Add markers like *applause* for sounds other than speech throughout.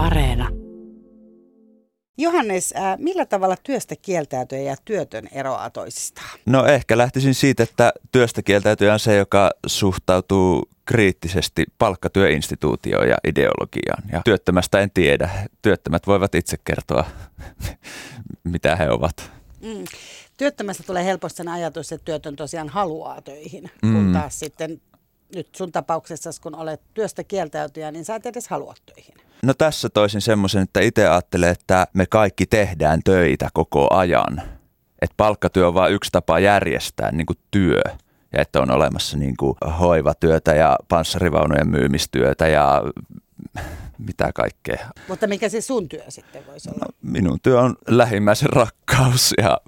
Areena. Johannes, äh, millä tavalla työstä kieltäytyjä ja työtön eroaa toisistaan? No ehkä lähtisin siitä, että työstä kieltäytyjä on se, joka suhtautuu kriittisesti palkkatyöinstituutioon ja ideologiaan. Ja työttömästä en tiedä. Työttömät voivat itse kertoa, *laughs* mitä he ovat. Mm. Työttömästä tulee helposti ajatus, että työtön tosiaan haluaa töihin, mm. kun taas sitten nyt sun tapauksessa, kun olet työstä kieltäytyjä, niin sä et edes halua töihin. No tässä toisin semmoisen, että itse ajattelen, että me kaikki tehdään töitä koko ajan. Että palkkatyö on vain yksi tapa järjestää niin kuin työ. Ja että on olemassa niin kuin hoivatyötä ja panssarivaunujen myymistyötä ja *laughs* mitä kaikkea. Mutta mikä se sun työ sitten voisi olla? No, minun työ on lähimmäisen rakkaus ja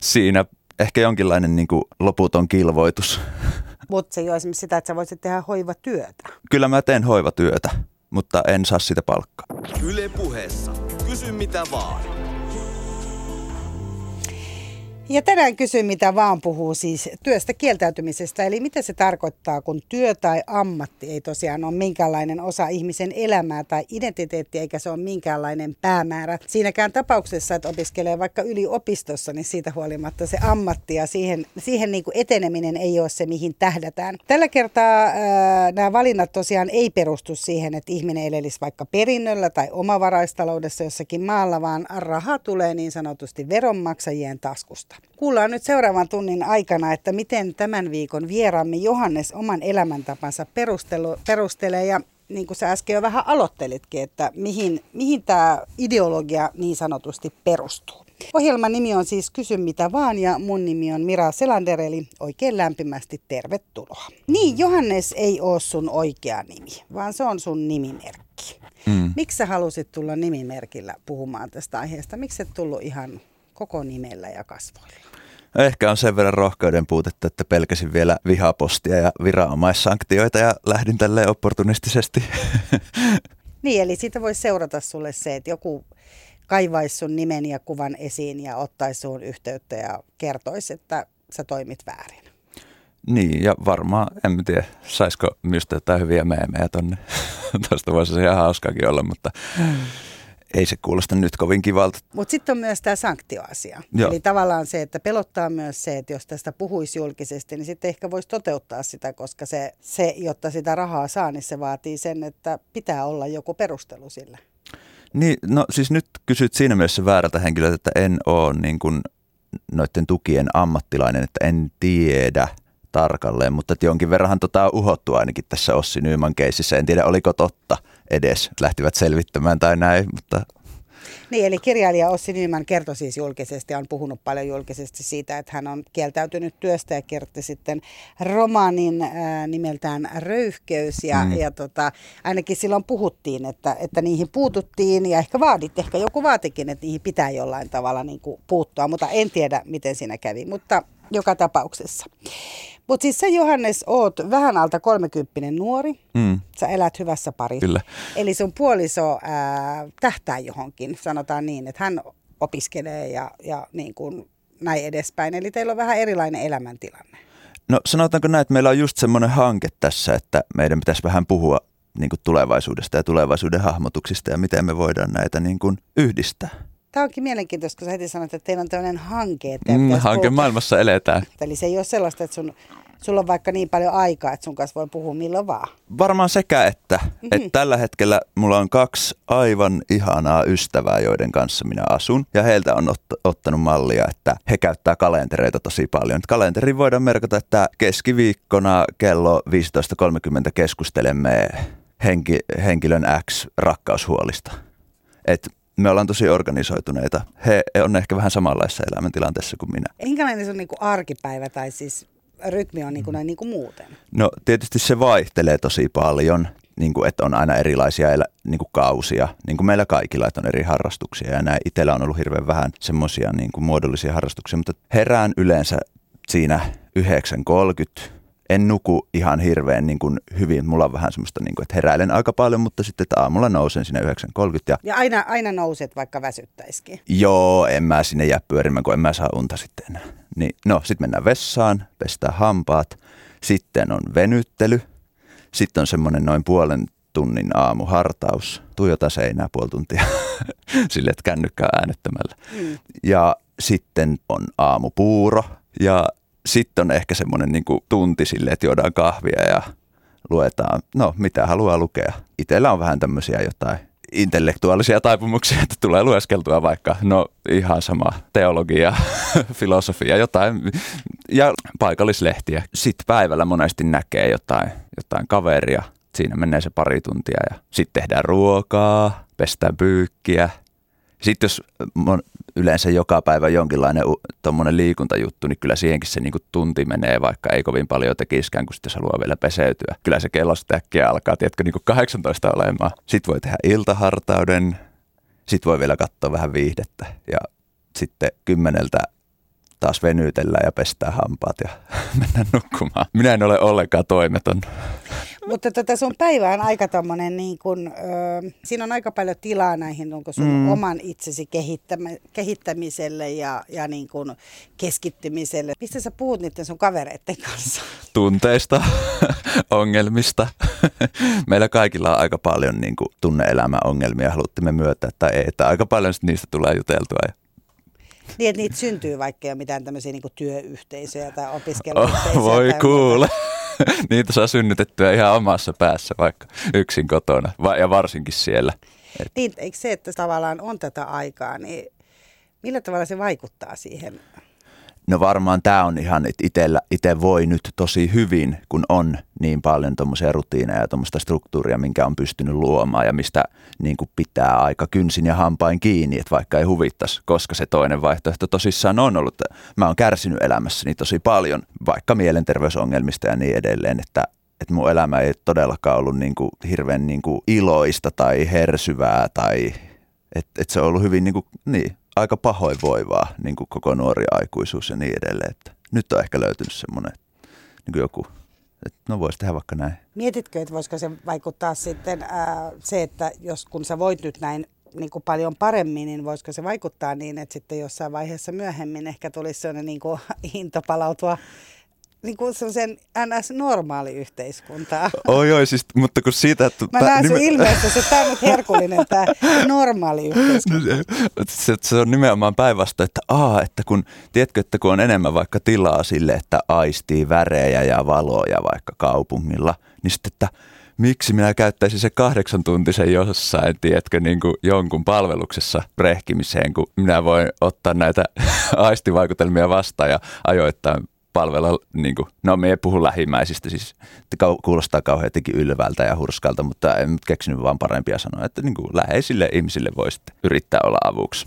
siinä ehkä jonkinlainen niin kuin loputon kilvoitus. Mutta se ei ole esimerkiksi sitä, että sä voisit tehdä hoivatyötä. Kyllä mä teen hoivatyötä, mutta en saa sitä palkkaa. Yle puheessa. Kysy mitä vaan. Ja tänään kysyn, mitä vaan puhuu siis työstä kieltäytymisestä, eli mitä se tarkoittaa, kun työ tai ammatti ei tosiaan ole minkäänlainen osa ihmisen elämää tai identiteettiä, eikä se ole minkäänlainen päämäärä. Siinäkään tapauksessa, että opiskelee vaikka yliopistossa, niin siitä huolimatta se ammatti ja siihen, siihen niin kuin eteneminen ei ole se, mihin tähdätään. Tällä kertaa ää, nämä valinnat tosiaan ei perustu siihen, että ihminen elelisi vaikka perinnöllä tai omavaraistaloudessa jossakin maalla, vaan raha tulee niin sanotusti veronmaksajien taskusta. Kuullaan nyt seuraavan tunnin aikana, että miten tämän viikon vieraamme Johannes oman elämäntapansa perustelee ja niin kuin sä äsken jo vähän aloittelitkin, että mihin, mihin tämä ideologia niin sanotusti perustuu. Ohjelman nimi on siis Kysy mitä vaan ja mun nimi on Mira Selander, eli oikein lämpimästi tervetuloa. Niin, Johannes ei ole sun oikea nimi, vaan se on sun nimimerkki. Mm. Miksi sä halusit tulla nimimerkillä puhumaan tästä aiheesta? Miksi et tullut ihan koko nimellä ja kasvoilla? Ehkä on sen verran rohkeuden puutetta, että pelkäsin vielä vihapostia ja viranomaissanktioita ja lähdin tälleen opportunistisesti. *laughs* Niin, eli siitä voisi seurata sulle se, että joku kaivaisi sun nimen ja kuvan esiin ja ottaisi sun yhteyttä ja kertoisi, että sä toimit väärin. Niin, ja varmaan, en tiedä, saisiko mistä jotain hyviä meemejä tonne. *laughs* Tuosta voisi se ihan hauskaakin olla, mutta ei se kuulosta nyt kovin kivalta. Mutta sitten on myös tämä sanktioasia. Joo. Eli tavallaan se, että pelottaa myös se, että jos tästä puhuisi julkisesti, niin sitten ehkä voisi toteuttaa sitä, koska se, se, jotta sitä rahaa saa, niin se vaatii sen, että pitää olla joku perustelu sille. Niin, no siis nyt kysyt siinä mielessä väärältä henkilöltä, että en ole niin kuin noiden tukien ammattilainen, että en tiedä tarkalleen, mutta jonkin verran tota on uhottu ainakin tässä Ossi Nyyman keississä. En tiedä, oliko totta edes, lähtivät selvittämään tai näin, mutta niin, eli kirjailija Ossi Nyman kertoi siis julkisesti, on puhunut paljon julkisesti siitä, että hän on kieltäytynyt työstä ja kirjoitti sitten romaanin äh, nimeltään Röyhkeys. Ja, mm. ja tota, ainakin silloin puhuttiin, että, että niihin puututtiin ja ehkä vaadit, ehkä joku vaatikin, että niihin pitää jollain tavalla niin kuin puuttua, mutta en tiedä, miten siinä kävi. Mutta joka tapauksessa. Mutta siis sä Johannes oot vähän alta kolmekymppinen nuori, mm. sä elät hyvässä parissa. Kyllä. Eli sun puoliso ää, tähtää johonkin, sanotaan niin, että hän opiskelee ja, ja niin kuin näin edespäin. Eli teillä on vähän erilainen elämäntilanne. No sanotaanko näin, että meillä on just semmoinen hanke tässä, että meidän pitäisi vähän puhua niin kuin tulevaisuudesta ja tulevaisuuden hahmotuksista ja miten me voidaan näitä niin kuin yhdistää. Tämä onkin mielenkiintoista, kun sä heti sanoit, että teillä on tämmöinen hanke. Että mm, hanke maailmassa eletään. Eli se ei ole sellaista, että sun, sulla on vaikka niin paljon aikaa, että sun kanssa voi puhua milloin vaan. Varmaan sekä että. Mm-hmm. että tällä hetkellä mulla on kaksi aivan ihanaa ystävää, joiden kanssa minä asun. Ja heiltä on ot- ottanut mallia, että he käyttää kalentereita tosi paljon. Kalenteriin voidaan merkata, että keskiviikkona kello 15.30 keskustelemme henki, henkilön X rakkaushuolista. Et me ollaan tosi organisoituneita. He on ehkä vähän samanlaisessa elämäntilanteessa kuin minä. Minkälainen se on niin kuin arkipäivä tai siis rytmi on niin kuin noin niin kuin muuten? No tietysti se vaihtelee tosi paljon, niin kuin, että on aina erilaisia elä, niin kuin kausia, niin kuin meillä kaikilla, että on eri harrastuksia. Ja näin itsellä on ollut hirveän vähän semmoisia niin muodollisia harrastuksia, mutta herään yleensä siinä 9.30 en nuku ihan hirveän niin kuin hyvin. Mulla on vähän semmoista, niin kuin, että heräilen aika paljon, mutta sitten että aamulla nousen sinne 9.30. Ja, ja aina, aina nouset, vaikka väsyttäisikin. Joo, en mä sinne jää pyörimään, kun en mä saa unta sitten enää. Niin, no, sitten mennään vessaan, pestään hampaat. Sitten on venyttely. Sitten on semmoinen noin puolen tunnin aamuhartaus, tuijota seinää puoli tuntia *laughs* sille, että kännykkää äänettömällä. Mm. Ja sitten on aamupuuro ja sitten on ehkä semmoinen niin tunti sille, että juodaan kahvia ja luetaan, no mitä haluaa lukea. Itellä on vähän tämmöisiä jotain intellektuaalisia taipumuksia, että tulee lueskeltua vaikka, no ihan sama, teologia, *laughs* filosofia, jotain, ja paikallislehtiä. Sitten päivällä monesti näkee jotain, jotain kaveria, siinä menee se pari tuntia ja sitten tehdään ruokaa, pestään pyykkiä. Sitten jos yleensä joka päivä jonkinlainen tuommoinen liikuntajuttu, niin kyllä siihenkin se niinku tunti menee, vaikka ei kovin paljon tekiskään, kun sitten jos haluaa vielä peseytyä. Kyllä se kello sitten äkkiä alkaa, tiedätkö, niinku 18 olemaan. Sitten voi tehdä iltahartauden, sitten voi vielä katsoa vähän viihdettä ja sitten kymmeneltä taas venytellään ja pestää hampaat ja *laughs* mennään nukkumaan. Minä en ole ollenkaan toimeton. *laughs* Mutta tota sun päivä on aika tommonen, niin kun, ö, siinä on aika paljon tilaa näihin onko sun mm. oman itsesi kehittämä, kehittämiselle ja, ja niin kun keskittymiselle. Mistä sä puhut niiden sun kavereiden kanssa? Tunteista, *laughs* ongelmista. *laughs* Meillä kaikilla on aika paljon niin kuin, tunne-elämäongelmia, haluttimme myötä tai ei. Että aika paljon niistä tulee juteltua. Niin, että niitä syntyy vaikka jo mitään tämmöisiä niin työyhteisöjä tai opiskeluyhteisöjä. Oh, voi kuule. *laughs* Niitä saa synnytettyä ihan omassa päässä vaikka yksin kotona ja varsinkin siellä. Et. Niin, eikö se, että tavallaan on tätä aikaa, niin millä tavalla se vaikuttaa siihen No varmaan tämä on ihan, että itellä, itse voi nyt tosi hyvin, kun on niin paljon tuommoisia rutiineja ja tuommoista struktuuria, minkä on pystynyt luomaan ja mistä niin kuin pitää aika kynsin ja hampain kiinni, että vaikka ei huvittaisi, koska se toinen vaihtoehto tosissaan on ollut. Mä oon kärsinyt elämässäni tosi paljon, vaikka mielenterveysongelmista ja niin edelleen, että että mun elämä ei todellakaan ollut niin kuin hirveän niin kuin iloista tai hersyvää tai että et se on ollut hyvin niin kuin, niin, aika pahoinvoivaa niin kuin koko nuori aikuisuus ja niin edelleen. Että nyt on ehkä löytynyt semmoinen niin joku, että no voisi tehdä vaikka näin. Mietitkö, että voisiko se vaikuttaa sitten ää, se, että jos kun sä voit nyt näin niin kuin paljon paremmin, niin voisiko se vaikuttaa niin, että sitten jossain vaiheessa myöhemmin ehkä tulisi sellainen niin kuin *laughs* into palautua niin kuin sen NS-normaali yhteiskuntaa. *laughs* Oi, oi, siis, mutta kun siitä... Että Mä näen nime... sun ilmeessä, että tämä on nyt herkullinen, tämä normaali *laughs* yhteiskunta. Se, se on nimenomaan päinvastoin, että aa, että kun, tiedätkö, että kun on enemmän vaikka tilaa sille, että aistii värejä ja valoja vaikka kaupungilla, niin sitten, että miksi minä käyttäisin se kahdeksan tuntisen jossain, tiedätkö, niin kuin jonkun palveluksessa rehkimiseen, kun minä voin ottaa näitä *laughs* aistivaikutelmia vastaan ja ajoittain palvella, niin kuin, no me ei puhu lähimmäisistä, siis kuulostaa kauhean jotenkin ylvältä ja hurskalta, mutta en keksinyt vaan parempia sanoa, että niin kuin läheisille ihmisille voisi yrittää olla avuksi.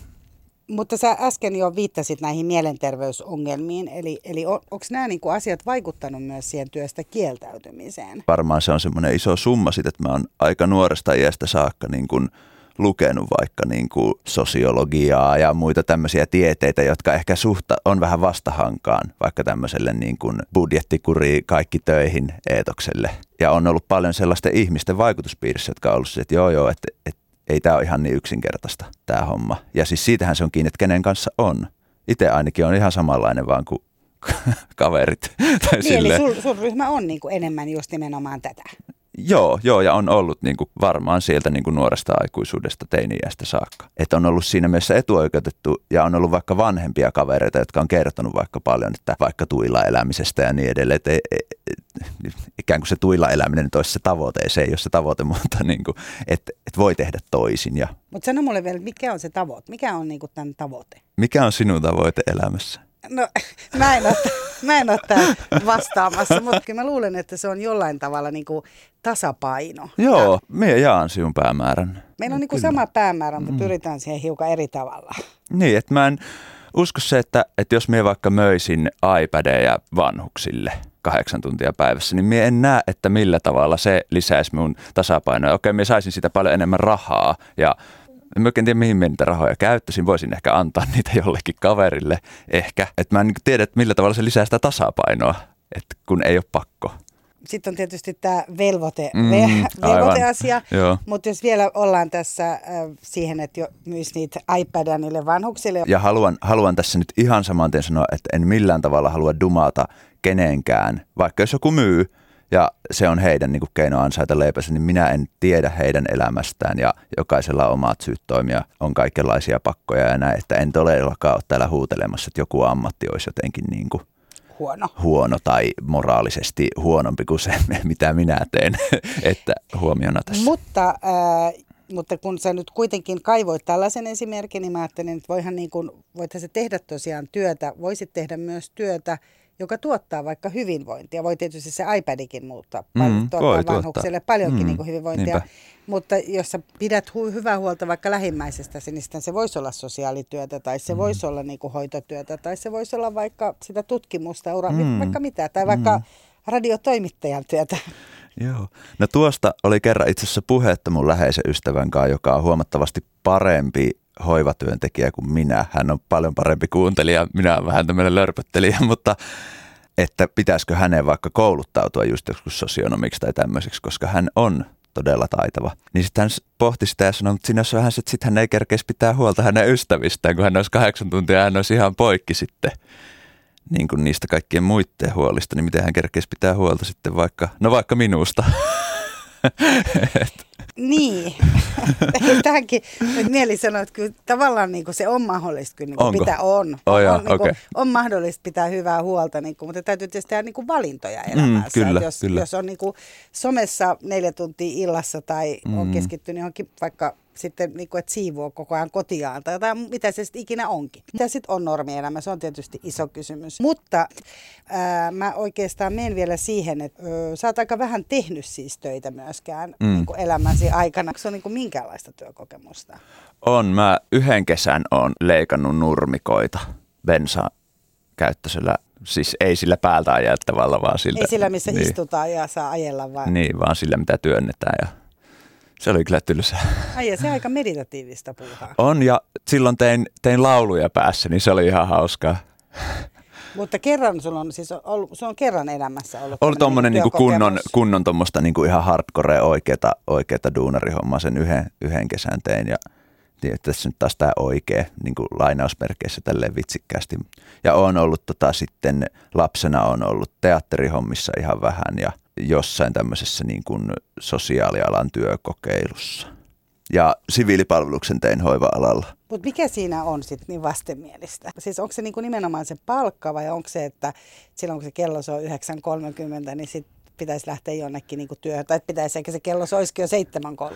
Mutta sä äsken jo viittasit näihin mielenterveysongelmiin, eli, eli on, onko nämä niin asiat vaikuttanut myös siihen työstä kieltäytymiseen? Varmaan se on semmoinen iso summa sitten, että mä oon aika nuoresta iästä saakka niin kuin – lukenut vaikka niin kuin sosiologiaa ja muita tämmöisiä tieteitä, jotka ehkä suhta on vähän vastahankaan vaikka tämmöiselle niin kuin budjettikuri kaikki töihin eetokselle. Ja on ollut paljon sellaisten ihmisten vaikutuspiirissä, jotka on ollut se, että joo joo, että, että ei tämä ole ihan niin yksinkertaista tämä homma. Ja siis siitähän se on kiinni, että kenen kanssa on. Itse ainakin on ihan samanlainen vaan kuin *laughs* kaverit. Tai niin, eli sun, sun ryhmä on niin kuin enemmän just nimenomaan tätä. Joo, joo, ja on ollut niin kuin varmaan sieltä niin kuin nuoresta aikuisuudesta teiniästä saakka. Että on ollut siinä mielessä etuoikeutettu ja on ollut vaikka vanhempia kavereita, jotka on kertonut vaikka paljon, että vaikka tuilla elämisestä ja niin edelleen. Että ikään kuin se tuilla eläminen nyt olisi se tavoite, se ei ole se tavoite, *laughs* mutta niin kuin, että, että voi tehdä toisin. Ja... Mutta sano mulle vielä, mikä on se tavoite? Mikä on niin kuin tämän tavoite? Mikä on sinun tavoite elämässä? No *laughs* mä en ole, mä en ole vastaamassa, mutta kyllä mä luulen, että se on jollain tavalla niin kuin tasapaino. Joo, me jaan sinun päämäärän. Meillä on niin kuin sama päämäärä, mutta mm. pyritään siihen hiukan eri tavalla. Niin, että mä en usko se, että, että jos me vaikka möisin iPadeja vanhuksille kahdeksan tuntia päivässä, niin minä en näe, että millä tavalla se lisäisi mun tasapainoa. Okei, minä saisin sitä paljon enemmän rahaa ja en mä tiedä, mihin niitä rahoja käyttäisin. Voisin ehkä antaa niitä jollekin kaverille ehkä. Että mä en tiedä, että millä tavalla se lisää sitä tasapainoa, että kun ei ole pakko. Sitten on tietysti tämä velvoite, mm, velvoiteasia, mutta jos vielä ollaan tässä äh, siihen, että jo myisi niitä iPadia niille vanhuksille. Ja haluan, haluan tässä nyt ihan saman tien sanoa, että en millään tavalla halua dumata kenenkään, vaikka jos joku myy ja se on heidän niin kuin keino ansaita leipänsä, niin minä en tiedä heidän elämästään ja jokaisella on omat syyt toimia, on kaikenlaisia pakkoja ja näin, että en todellakaan ole täällä huutelemassa, että joku ammatti olisi jotenkin niin kuin Huono. huono tai moraalisesti huonompi kuin se, *laughs* mitä minä teen, *laughs* että huomiona tässä. Mutta, äh, mutta kun sä nyt kuitenkin kaivoit tällaisen esimerkin, niin mä ajattelin, että voihan niin kuin, voithan se tehdä tosiaan työtä, voisit tehdä myös työtä, joka tuottaa vaikka hyvinvointia. Voi tietysti se iPadikin muuttaa, Mm, voi tuottaa tuottaa. vanhukselle paljonkin Mm, niin kuin hyvinvointia. niinpä. Mutta jos sä pidät hu- hyvää huolta vaikka lähimmäisestäsi, niin sitten se voisi olla sosiaalityötä tai se mm. voisi olla niin kuin hoitotyötä tai se voisi olla vaikka sitä tutkimusta, ura, Mm. vaikka mitä, tai vaikka mm. radiotoimittajan työtä. Joo. No tuosta oli kerran itse asiassa puhetta mun läheisen ystävän kanssa, joka on huomattavasti parempi hoivatyöntekijä kuin minä. Hän on paljon parempi kuuntelija, minä olen vähän tämmöinen lörpöttelijä, *laughs* mutta että pitäisikö hänen vaikka kouluttautua just joskus sosionomiksi tai tämmöiseksi, koska hän on todella taitava. Niin sitten hän pohti sitä ja sanoi, mutta siinä olisi vähän se, että sitten hän ei kerkeisi pitää huolta hänen ystävistään, kun hän olisi kahdeksan tuntia hän olisi ihan poikki sitten niin kuin niistä kaikkien muiden huolista, niin miten hän kerkeisi pitää huolta sitten vaikka, no vaikka minusta. *laughs* *laughs* Niin, tähänkin nyt mieli sanoa, että kyllä tavallaan niin kuin se on mahdollista, kyllä niin kuin pitää on. Oh, joo, on, niin kuin, on mahdollista pitää hyvää huolta, niin kuin, mutta täytyy tietysti tehdä niin kuin valintoja elämässä. kyllä, Että jos, kyllä. jos on niin kuin somessa neljä tuntia illassa tai mm. on keskittynyt johonkin vaikka sitten, niin kuin, että siivoo koko ajan kotiaan tai jotain, mitä se sitten ikinä onkin. Mitä sitten on normielämä, se on tietysti iso kysymys. Mutta ää, mä oikeastaan menen vielä siihen, että ö, sä oot aika vähän tehnyt siis töitä myöskään Mm. niin kuin elämäsi aikana. Onko se on niin kuin minkäänlaista työkokemusta? On, mä yhden kesän on leikannut nurmikoita bensa käyttöisellä, siis ei sillä päältä ajettavalla, vaan siltä. Ei sillä, missä niin, istutaan ja saa ajella, vaan Niin, vaan sillä, mitä työnnetään ja se oli kyllä tylsää. Ai, ja se on aika meditatiivista puuhaa. On, ja silloin tein, tein lauluja päässä, niin se oli ihan hauskaa. Mutta kerran sulla on, siis ollut, se on kerran elämässä ollut. Oli tuommoinen niinku kunnon, kunnon tuommoista niinku ihan hardcore oikeata, oikeata duunarihommaa sen yhden, yhden kesän tein ja tässä nyt taas tämä oikea niin kuin lainausmerkeissä tälleen vitsikkäästi. Ja on ollut tota, sitten, lapsena on ollut teatterihommissa ihan vähän ja jossain tämmöisessä niin kuin sosiaalialan työkokeilussa. Ja siviilipalveluksen tein hoiva-alalla. Mutta mikä siinä on sitten niin vastenmielistä? Siis onko se niinku nimenomaan se palkka vai onko se, että silloin kun se kello soi 9.30, niin sitten pitäisi lähteä jonnekin niinku työhön? Tai pitäisi ehkä se kello soisikin jo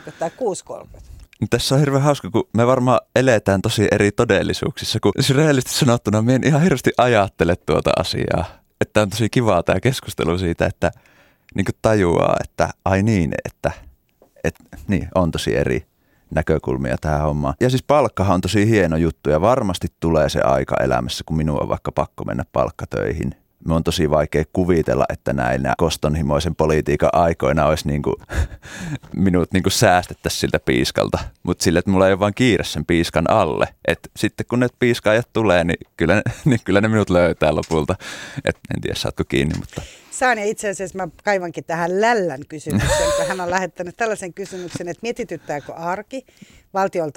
7.30 tai 6.30? Niin Tässä on hirveän hauska, kun me varmaan eletään tosi eri todellisuuksissa, kun siis rehellisesti sanottuna me en ihan hirveästi ajattele tuota asiaa. Että on tosi kivaa tämä keskustelu siitä, että niin kuin tajuaa, että ai niin, että, että niin, on tosi eri näkökulmia tähän hommaan. Ja siis palkkahan on tosi hieno juttu ja varmasti tulee se aika elämässä, kun minun on vaikka pakko mennä palkkatöihin. Me on tosi vaikea kuvitella, että näinä kostonhimoisen politiikan aikoina olisi niin kuin, *laughs* minut niin säästettäisiin siltä piiskalta. Mutta sille, että mulla ei ole vaan kiire sen piiskan alle. Et sitten kun ne piiskaajat tulee, niin kyllä, *laughs* niin kyllä ne minut löytää lopulta. Et en tiedä, saatko kiinni, mutta Saan ja itse asiassa mä kaivankin tähän Lällän kysymyksen, kun hän on *laughs* lähettänyt tällaisen kysymyksen, että mietityttääkö arki, valtion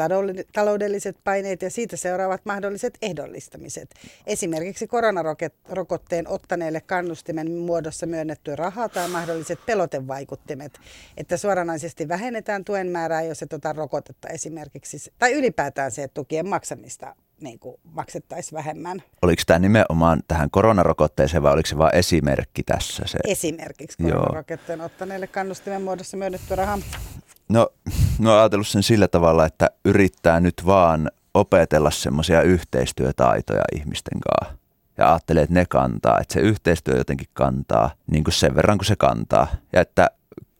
taloudelliset paineet ja siitä seuraavat mahdolliset ehdollistamiset. Esimerkiksi koronarokotteen ottaneille kannustimen muodossa myönnetty raha tai mahdolliset pelotevaikuttimet, että suoranaisesti vähennetään tuen määrää, jos et ota rokotetta esimerkiksi, tai ylipäätään se, että tukien maksamista niin kuin maksettaisiin vähemmän. oliko tämä nimenomaan tähän koronarokotteeseen vai oliko se vain esimerkki tässä? Se? Esimerkiksi Joo. koronarokotteen ottaneille kannustimen muodossa myönnetty raha. No, no oon ajatellut sen sillä tavalla, että yrittää nyt vaan opetella semmoisia yhteistyötaitoja ihmisten kanssa. Ja ajattelee, että ne kantaa, että se yhteistyö jotenkin kantaa niin kuin sen verran kuin se kantaa. Ja että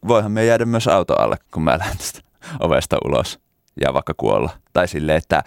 voihan me jäädä myös auto alle, kun mä lähden tästä ovesta ulos ja vaikka kuolla. Tai silleen, että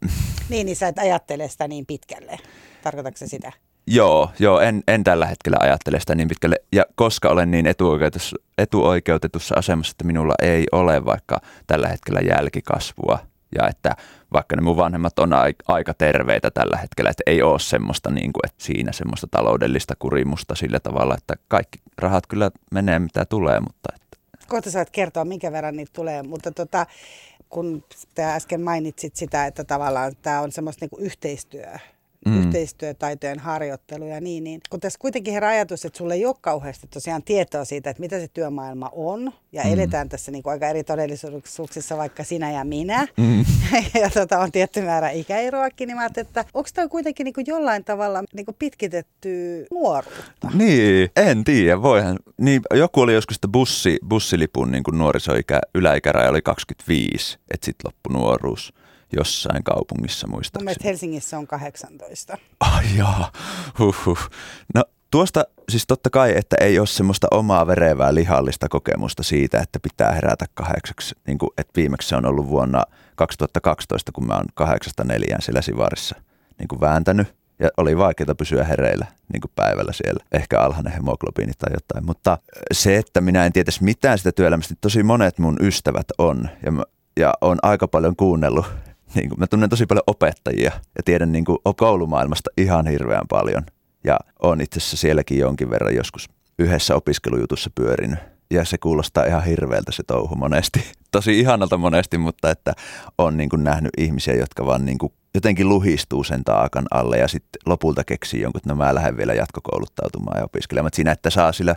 *laughs* Niin, niin sä et ajattele sitä niin pitkälle. Tarkoitatko se sitä? Joo, joo en, en tällä hetkellä ajattele sitä niin pitkälle. Ja koska olen niin etuoikeutetussa, etuoikeutetussa asemassa, että minulla ei ole vaikka tällä hetkellä jälkikasvua. Ja että vaikka ne mun vanhemmat on ai- aika terveitä tällä hetkellä, että ei ole semmoista, niin kuin, että siinä semmoista taloudellista kurimusta sillä tavalla, että kaikki rahat kyllä menee mitä tulee, mutta että Kohta saat kertoa, minkä verran niitä tulee, mutta tota, kun te äsken mainitsit sitä, että tavallaan tämä on semmoista niinku yhteistyö mm. yhteistyötaitojen harjoittelu ja niin, niin kun tässä kuitenkin herää ajatus, että sulle ei ole kauheasti tosiaan tietoa siitä, että mitä se työmaailma on, ja mm. eletään tässä niin kuin aika eri todellisuuksissa, vaikka sinä ja minä, mm. *laughs* ja tota, on tietty määrä ikäeroakin, niin mä että onko tämä kuitenkin niin kuin jollain tavalla niin kuin pitkitetty nuoruutta? Niin, en tiedä, voihan. Niin, joku oli joskus, että bussi, bussilipun niin kuin nuorisoikä, yläikäraja oli 25, että sitten loppu nuoruus jossain kaupungissa muistaakseni. Mun Helsingissä on 18. Ai oh, jaa, huhhuh. No tuosta siis totta kai, että ei ole semmoista omaa verevää lihallista kokemusta siitä, että pitää herätä kahdeksaksi. Niin kuin, että viimeksi se on ollut vuonna 2012, kun mä oon kahdeksasta neljään siellä Sivarissa niin kuin vääntänyt. Ja oli vaikeaa pysyä hereillä niin kuin päivällä siellä. Ehkä alhainen hemoglobiini tai jotain. Mutta se, että minä en tietäisi mitään sitä työelämästä, niin tosi monet mun ystävät on. Ja, mä, ja on aika paljon kuunnellut niin kuin, mä tunnen tosi paljon opettajia ja tiedän niin kuin, koulumaailmasta ihan hirveän paljon. Ja on itse asiassa sielläkin jonkin verran joskus yhdessä opiskelujutussa pyörinyt. Ja se kuulostaa ihan hirveältä se touhu monesti. *laughs* Tosi ihanalta monesti, mutta että on niin kuin nähnyt ihmisiä, jotka vaan niin kuin jotenkin luhistuu sen taakan alle ja sitten lopulta keksii jonkun, että no mä lähden vielä jatkokouluttautumaan ja opiskelemaan. Siinä, että saa sillä,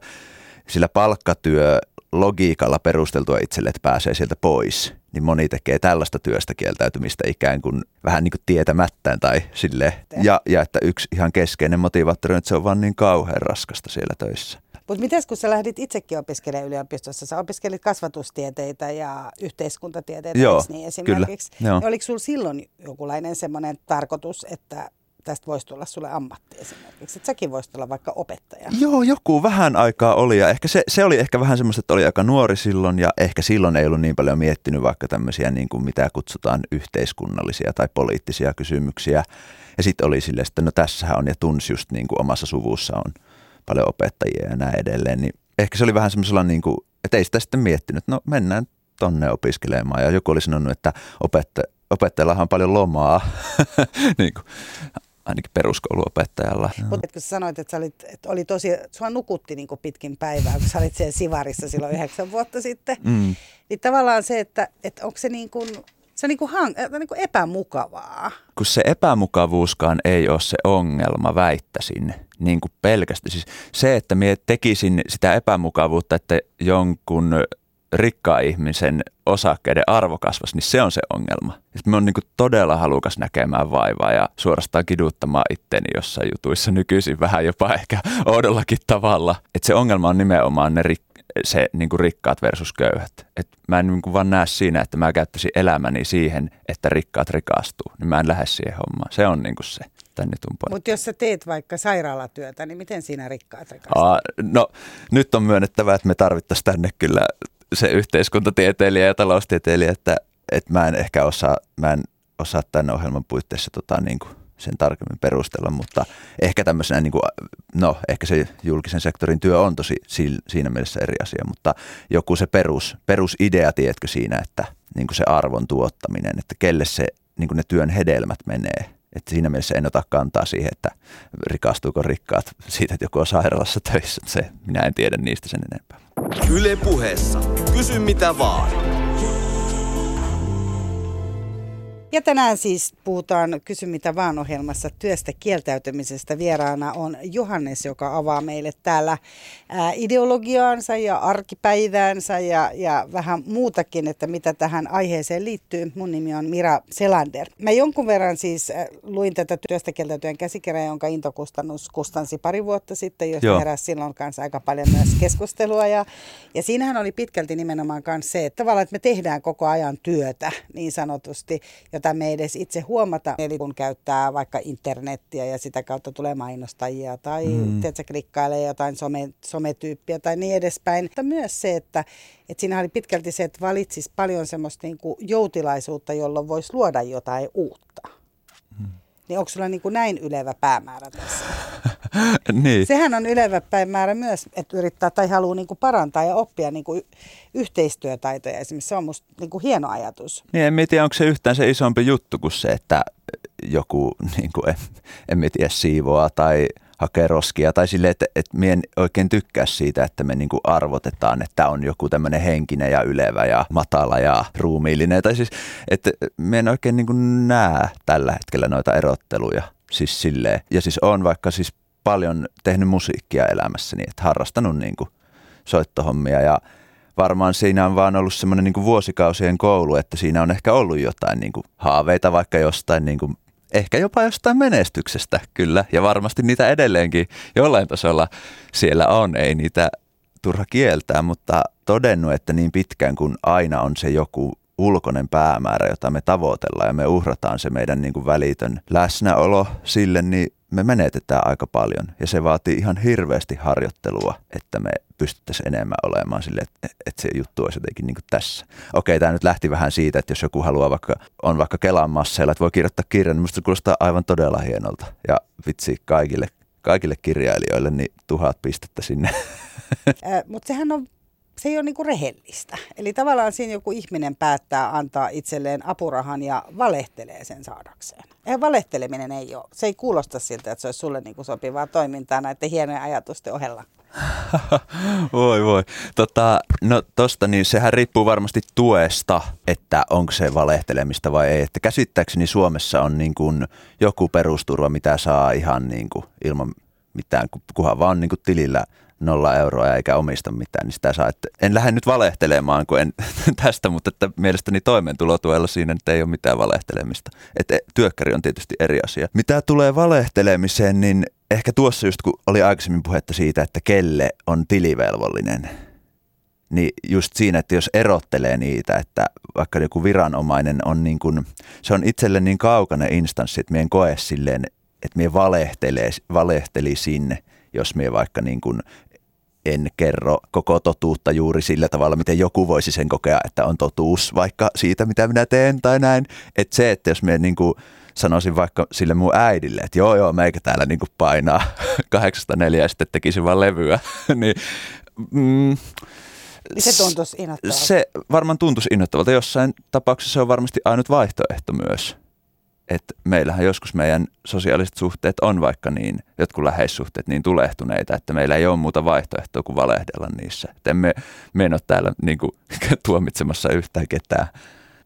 sillä palkkatyö logiikalla perusteltua itselle, että pääsee sieltä pois, niin moni tekee tällaista työstä kieltäytymistä ikään kuin vähän niin kuin tietämättään tai sille. Ja, ja että yksi ihan keskeinen motivaattori on, että se on vaan niin kauhean raskasta siellä töissä. Mutta miten kun sä lähdit itsekin opiskelemaan yliopistossa, sä opiskelit kasvatustieteitä ja yhteiskuntatieteitä, Joo, niin esimerkiksi. Kyllä, niin oliko sulla silloin jokinlainen semmoinen tarkoitus, että tästä voisi tulla sulle ammatti esimerkiksi, että säkin voisit olla vaikka opettaja. Joo, joku vähän aikaa oli ja ehkä se, se oli ehkä vähän semmoista, että oli aika nuori silloin ja ehkä silloin ei ollut niin paljon miettinyt vaikka tämmöisiä niin kuin mitä kutsutaan yhteiskunnallisia tai poliittisia kysymyksiä. Ja sitten oli silleen, että no tässähän on ja tunsi just niin kuin omassa suvussa on paljon opettajia ja näin edelleen. Niin ehkä se oli vähän semmoisella niin kuin, että ei sitä sitten miettinyt, no mennään tonne opiskelemaan. Ja joku oli sanonut, että opetta, opettajalla on paljon lomaa. *laughs* niin kuin, ainakin peruskouluopettajalla. Mutta kun sä sanoit, että, sä olit, että oli tosi, sua nukutti niin kuin pitkin päivää, kun sä olit siellä Sivarissa silloin yhdeksän vuotta sitten, mm. niin tavallaan se, että, että onko se niin kuin, se on niin kuin, hang, niin kuin epämukavaa. Kun se epämukavuuskaan ei ole se ongelma, väittäisin, niin kuin pelkästään. Siis se, että minä tekisin sitä epämukavuutta, että jonkun rikkaan ihmisen osakkeiden arvo kasvasi, niin se on se ongelma. Mä oon niin todella halukas näkemään vaivaa ja suorastaan kiduttamaan itteni jossain jutuissa nykyisin vähän jopa ehkä oudollakin tavalla. Että se ongelma on nimenomaan ne rik- se niin kuin rikkaat versus köyhät. Et mä en niin kuin vaan näe siinä, että mä käyttäisin elämäni siihen, että rikkaat rikastuu. Niin mä en lähde siihen hommaan. Se on niin kuin se. Mutta jos sä teet vaikka sairaalatyötä, niin miten siinä rikkaat rikastuu? Aa, no nyt on myönnettävä, että me tarvittaisiin tänne kyllä se yhteiskuntatieteilijä ja taloustieteilijä, että, että mä en ehkä osaa, mä en osaa tämän ohjelman puitteissa tota, niin kuin sen tarkemmin perustella, mutta ehkä tämmöisenä, niin kuin, no ehkä se julkisen sektorin työ on tosi siinä mielessä eri asia, mutta joku se perus, perusidea, tiedätkö siinä, että niin kuin se arvon tuottaminen, että kelle se, niin kuin ne työn hedelmät menee, että siinä mielessä en ota kantaa siihen, että rikastuuko rikkaat siitä, että joku on sairaalassa töissä. Se, minä en tiedä niistä sen enempää. Yle puheessa. Kysy mitä vaan. Ja tänään siis puhutaan Kysy mitä vaan ohjelmassa työstä kieltäytymisestä. Vieraana on Johannes, joka avaa meille täällä ideologiaansa ja arkipäiväänsä ja, ja vähän muutakin, että mitä tähän aiheeseen liittyy. Mun nimi on Mira Selander. Mä jonkun verran siis luin tätä työstä kieltäytyjen käsikirjaa, jonka Intokustannus kustansi pari vuotta sitten, josta Joo. heräsi silloin kanssa aika paljon myös keskustelua. Ja, ja siinähän oli pitkälti nimenomaan myös se, että tavallaan että me tehdään koko ajan työtä niin sanotusti, jota me ei edes itse huomata. Eli kun käyttää vaikka internettiä ja sitä kautta tulee mainostajia tai mm. tiedätkö, klikkailee jotain some, sometyyppiä tai niin edespäin. Mutta myös se, että, että siinä oli pitkälti se, että valitsis paljon semmoista niin kuin joutilaisuutta, jolloin voisi luoda jotain uutta. Niin onko sulla niin kuin näin ylevä päämäärä tässä? *laughs* niin. Sehän on ylevä päämäärä myös, että yrittää tai haluaa niin kuin parantaa ja oppia niin kuin yhteistyötaitoja esimerkiksi. Se on musta niin kuin hieno ajatus. Niin, en tiedä, onko se yhtään se isompi juttu kuin se, että joku, niin kuin, en, en tiedä, siivoaa tai hakee roskia tai silleen, että, että mie en oikein tykkää siitä, että me niin arvotetaan, että on joku tämmöinen henkinen ja ylevä ja matala ja ruumiillinen. Tai siis, että me en oikein niin näe tällä hetkellä noita erotteluja Siis silleen. Ja siis on vaikka siis paljon tehnyt musiikkia elämässäni, että harrastanut niin soittohommia ja varmaan siinä on vaan ollut semmoinen niin vuosikausien koulu, että siinä on ehkä ollut jotain niin kuin haaveita vaikka jostain niin kuin ehkä jopa jostain menestyksestä kyllä, ja varmasti niitä edelleenkin jollain tasolla siellä on, ei niitä turha kieltää, mutta todennut, että niin pitkään kuin aina on se joku ulkoinen päämäärä, jota me tavoitellaan ja me uhrataan se meidän niin kuin välitön läsnäolo sille, niin me menetetään aika paljon ja se vaatii ihan hirveästi harjoittelua, että me pystyttäisiin enemmän olemaan sille, että, että se juttu olisi jotenkin niin tässä. Okei, tämä nyt lähti vähän siitä, että jos joku haluaa vaikka, on vaikka Kelan masseilla, että voi kirjoittaa kirjan, niin minusta se kuulostaa aivan todella hienolta. Ja vitsi kaikille, kaikille kirjailijoille, niin tuhat pistettä sinne. Mutta sehän on se ei ole niinku rehellistä. Eli tavallaan siinä joku ihminen päättää antaa itselleen apurahan ja valehtelee sen saadakseen. Ja valehteleminen ei ole. Se ei kuulosta siltä, että se olisi sulle niinku sopivaa toimintaa näiden hienojen ajatusten ohella. *laughs* voi voi. Tota, no tosta niin sehän riippuu varmasti tuesta, että onko se valehtelemista vai ei. Että käsittääkseni Suomessa on niin kuin joku perusturva, mitä saa ihan niin kuin ilman mitään, kunhan vaan niin kuin tilillä nolla euroa eikä omista mitään, niin sitä saa. Että en lähde nyt valehtelemaan kun en *laughs* tästä, mutta että mielestäni toimeentulotuella siinä nyt ei ole mitään valehtelemista. Että työkkäri on tietysti eri asia. Mitä tulee valehtelemiseen, niin ehkä tuossa just kun oli aikaisemmin puhetta siitä, että kelle on tilivelvollinen, niin just siinä, että jos erottelee niitä, että vaikka joku viranomainen on niin kuin, se on itselle niin kaukainen instanssi, että en koe silleen, että mie valehtelee, valehtelisin, jos mie vaikka niin kuin en kerro koko totuutta juuri sillä tavalla, miten joku voisi sen kokea, että on totuus vaikka siitä, mitä minä teen tai näin. Että se, että jos me niin kuin sanoisin vaikka sille mun äidille, että joo joo, meikä täällä niin kuin painaa *laughs* kahdeksasta neljä ja sitten tekisin vaan levyä, *laughs* niin mm, se tuntuisi innoittavalta. Se varmaan tuntuisi innoittavalta. Jossain tapauksessa se on varmasti ainut vaihtoehto myös että meillähän joskus meidän sosiaaliset suhteet on vaikka niin, jotkut läheissuhteet niin tulehtuneita, että meillä ei ole muuta vaihtoehtoa kuin valehdella niissä. Et emme me en ole täällä niin kuin, *laughs* tuomitsemassa yhtään ketään.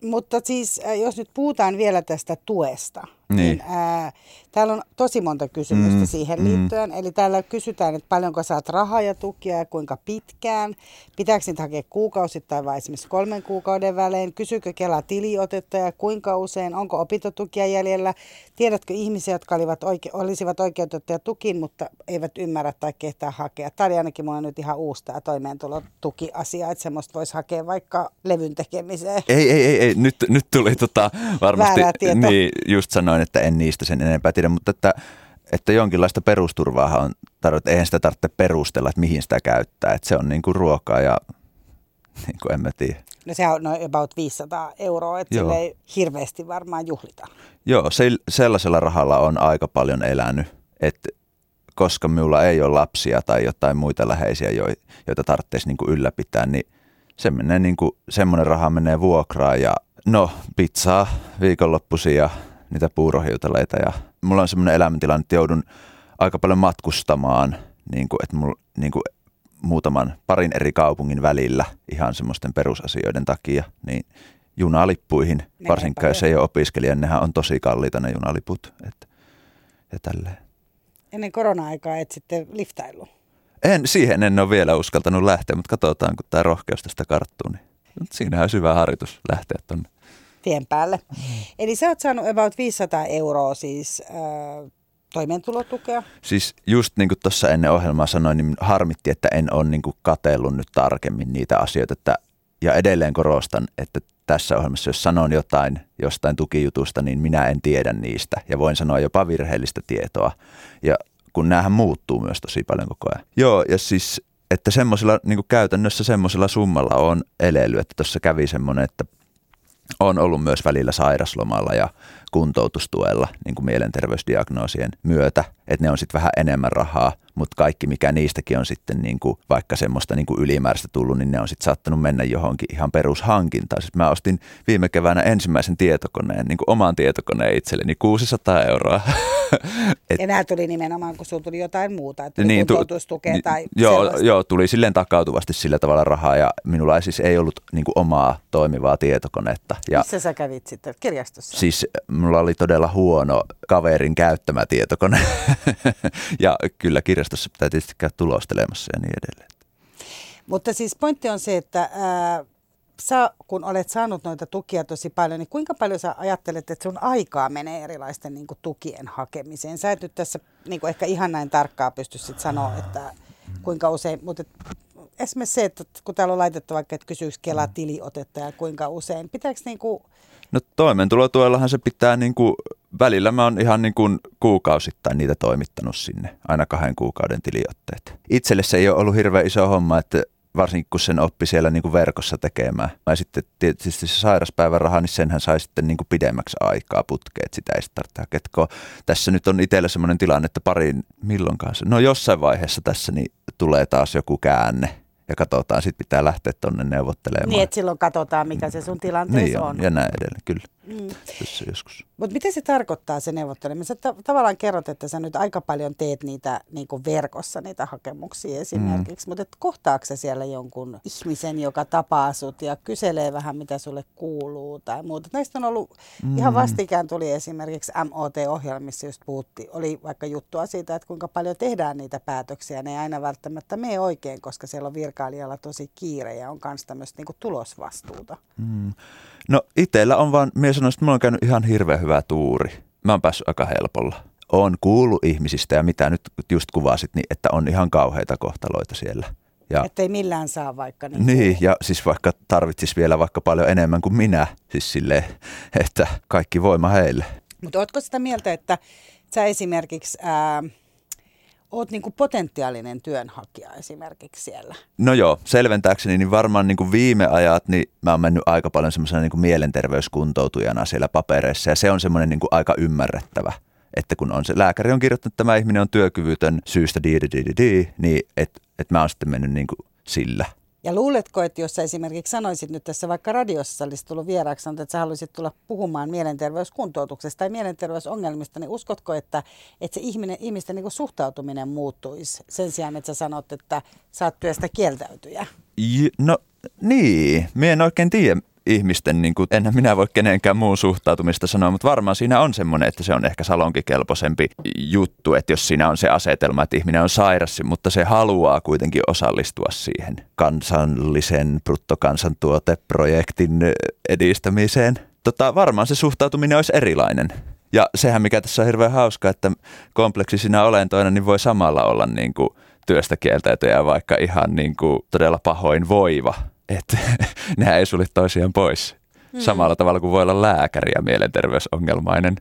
Mutta siis, äh, jos nyt puhutaan vielä tästä tuesta, niin, niin ää, täällä on tosi monta kysymystä mm, siihen mm. liittyen. Mm. Eli täällä kysytään, että paljonko saat rahaa ja tukia ja kuinka pitkään. Pitääkö niitä hakea kuukausittain vai esimerkiksi kolmen kuukauden välein? Kysykö Kela tiliotetta ja kuinka usein? Onko opintotukia jäljellä? Tiedätkö ihmisiä, jotka olivat oike- olisivat oikeutettuja tukiin, mutta eivät ymmärrä tai kehtaa hakea? Tämä oli ainakin mulla nyt ihan uusi tämä toimeentulotuki-asia, että semmoista voisi hakea vaikka levyn tekemiseen. Ei, ei, ei, ei. Nyt, nyt tuli tota, varmasti, niin, just sanoin, että en niistä sen enempää tiedä, mutta että, että jonkinlaista perusturvaa on tarvitse, eihän sitä tarvitse perustella, että mihin sitä käyttää, että se on niin kuin ruokaa ja niin kuin en mä tiedä. No se on noin about 500 euroa, että sille ei hirveästi varmaan juhlita. Joo, se, sellaisella rahalla on aika paljon elänyt, että koska minulla ei ole lapsia tai jotain muita läheisiä, joita tarvitsisi niin ylläpitää, niin se menee niin kuin, semmoinen raha menee vuokraan ja no pizzaa viikonloppuisin ja niitä puurohiutaleita ja mulla on semmoinen elämäntilanne, että joudun aika paljon matkustamaan, niin kuin, että mulla, niin kuin muutaman parin eri kaupungin välillä ihan semmoisten perusasioiden takia, niin junalippuihin, Menee varsinkaan jos ei ole opiskelija, nehän on tosi kalliita ne junaliput. Et, ja tälleen. Ennen korona-aikaa et sitten liftailu? En, siihen en ole vielä uskaltanut lähteä, mutta katsotaan, kun tämä rohkeus tästä karttuu, niin siinähän on hyvä harjoitus lähteä tuonne tien päälle. Mm. Eli sä oot saanut about 500 euroa siis äh, toimeentulotukea. Siis just niin kuin tuossa ennen ohjelmaa sanoin, niin harmitti, että en ole niin kuin katellut nyt tarkemmin niitä asioita. Että, ja edelleen korostan, että tässä ohjelmassa, jos sanon jotain jostain tukijutusta, niin minä en tiedä niistä. Ja voin sanoa jopa virheellistä tietoa. Ja kun näähän muuttuu myös tosi paljon koko ajan. Joo, ja siis että semmoisella, niin käytännössä semmoisella summalla on elely, että tuossa kävi semmoinen, että on ollut myös välillä sairaslomalla ja kuntoutustuella niin kuin mielenterveysdiagnoosien myötä, että ne on sitten vähän enemmän rahaa, mutta kaikki mikä niistäkin on sitten niin kuin, vaikka semmoista niin kuin ylimääräistä tullut, niin ne on sitten saattanut mennä johonkin ihan perushankintaan. Siis mä ostin viime keväänä ensimmäisen tietokoneen, niin kuin oman tietokoneen itselleni, 600 euroa. *laughs* Et, ja nämä tuli nimenomaan, kun sulla tuli jotain muuta, että niin, kuntoutustukea tai joo, sellaista. joo, tuli silleen takautuvasti sillä tavalla rahaa ja minulla ei siis ei ollut niin kuin omaa toimivaa tietokonetta. Ja Missä sä kävit sitten? Kirjastossa? Siis mulla oli todella huono kaverin käyttämä tietokone *laughs* ja kyllä kirjastossa pitää tietysti käydä tulostelemassa ja niin edelleen. Mutta siis pointti on se, että ää, sä kun olet saanut noita tukia tosi paljon, niin kuinka paljon sä ajattelet, että sun aikaa menee erilaisten niin kuin, tukien hakemiseen? Sä et nyt tässä niin kuin, ehkä ihan näin tarkkaa pysty sit sanoa, että kuinka usein, mutta esimerkiksi se, että kun täällä on laitettu vaikka, että kysyisi Kela tiliotetta ja kuinka usein, pitääkö niin kuin... No toimeentulotuellahan se pitää niin kuin, välillä mä oon ihan niin kuin kuukausittain niitä toimittanut sinne, aina kahden kuukauden tiliotteet. Itselle se ei ole ollut hirveän iso homma, että varsinkin kun sen oppi siellä niin kuin verkossa tekemään. Ja sitten tietysti se sairaspäiväraha, niin senhän sai sitten niin kuin pidemmäksi aikaa putkeet, sitä ei tarvitse hakea. Tässä nyt on itsellä sellainen tilanne, että parin, milloinkaan se, no jossain vaiheessa tässä niin tulee taas joku käänne ja katsotaan, sitten pitää lähteä tuonne neuvottelemaan. Niin, että silloin katsotaan, mikä se sun tilanteessa niin on. on. ja näin edelleen, kyllä. Mm. joskus. Mutta mitä se tarkoittaa se neuvotteleminen? Sä ta- tavallaan kerrot, että sä nyt aika paljon teet niitä niin verkossa, niitä hakemuksia esimerkiksi, mm. mutta kohtaako sä siellä jonkun ihmisen, joka tapaa sut ja kyselee vähän, mitä sulle kuuluu tai muuta? Näistä on ollut, mm. ihan vastikään tuli esimerkiksi MOT-ohjelmissa, just puhuttiin, oli vaikka juttua siitä, että kuinka paljon tehdään niitä päätöksiä. Ne ei aina välttämättä mene oikein, koska siellä on virkailijalla tosi kiire ja on myös tämmöistä niin tulosvastuuta. Mm. No itsellä on vaan, minä sanoin, että mulla on käynyt ihan hirveän hyvä tuuri. Mä oon päässyt aika helpolla. On kuullut ihmisistä ja mitä nyt just kuvasit, niin että on ihan kauheita kohtaloita siellä. Ja, että ei millään saa vaikka. Niin, niin ja siis vaikka tarvitsisi vielä vaikka paljon enemmän kuin minä, siis silleen, että kaikki voima heille. Mutta ootko sitä mieltä, että sä esimerkiksi... Ää, oot niin kuin potentiaalinen työnhakija esimerkiksi siellä? No joo, selventääkseni, niin varmaan niin kuin viime ajat, niin mä oon mennyt aika paljon semmoisena niin mielenterveyskuntoutujana siellä papereissa ja se on semmoinen niin aika ymmärrettävä että kun on se lääkäri on kirjoittanut, että tämä ihminen on työkyvytön syystä di, di, di, di niin että et mä oon sitten mennyt niin kuin sillä – ja luuletko, että jos sä esimerkiksi sanoisit nyt tässä vaikka radiossa olisi tullut vieraaksi, että sä haluaisit tulla puhumaan mielenterveyskuntoutuksesta tai mielenterveysongelmista, niin uskotko, että, että se ihminen, ihmisten niin suhtautuminen muuttuisi sen sijaan, että sä sanot, että saat työstä kieltäytyjä? No niin, minä en oikein tiedä, ihmisten, niin kuin, enhän minä voi kenenkään muun suhtautumista sanoa, mutta varmaan siinä on semmoinen, että se on ehkä salonkikelpoisempi juttu, että jos siinä on se asetelma, että ihminen on sairas, mutta se haluaa kuitenkin osallistua siihen kansallisen bruttokansantuoteprojektin edistämiseen. Tota, varmaan se suhtautuminen olisi erilainen. Ja sehän, mikä tässä on hirveän hauska, että kompleksisina olentoina niin voi samalla olla niin kuin työstä kieltäytyjä vaikka ihan niin kuin todella pahoin voiva että *laughs* nehän ei sulje toisiaan pois. Mm. Samalla tavalla kuin voi olla lääkäri ja mielenterveysongelmainen.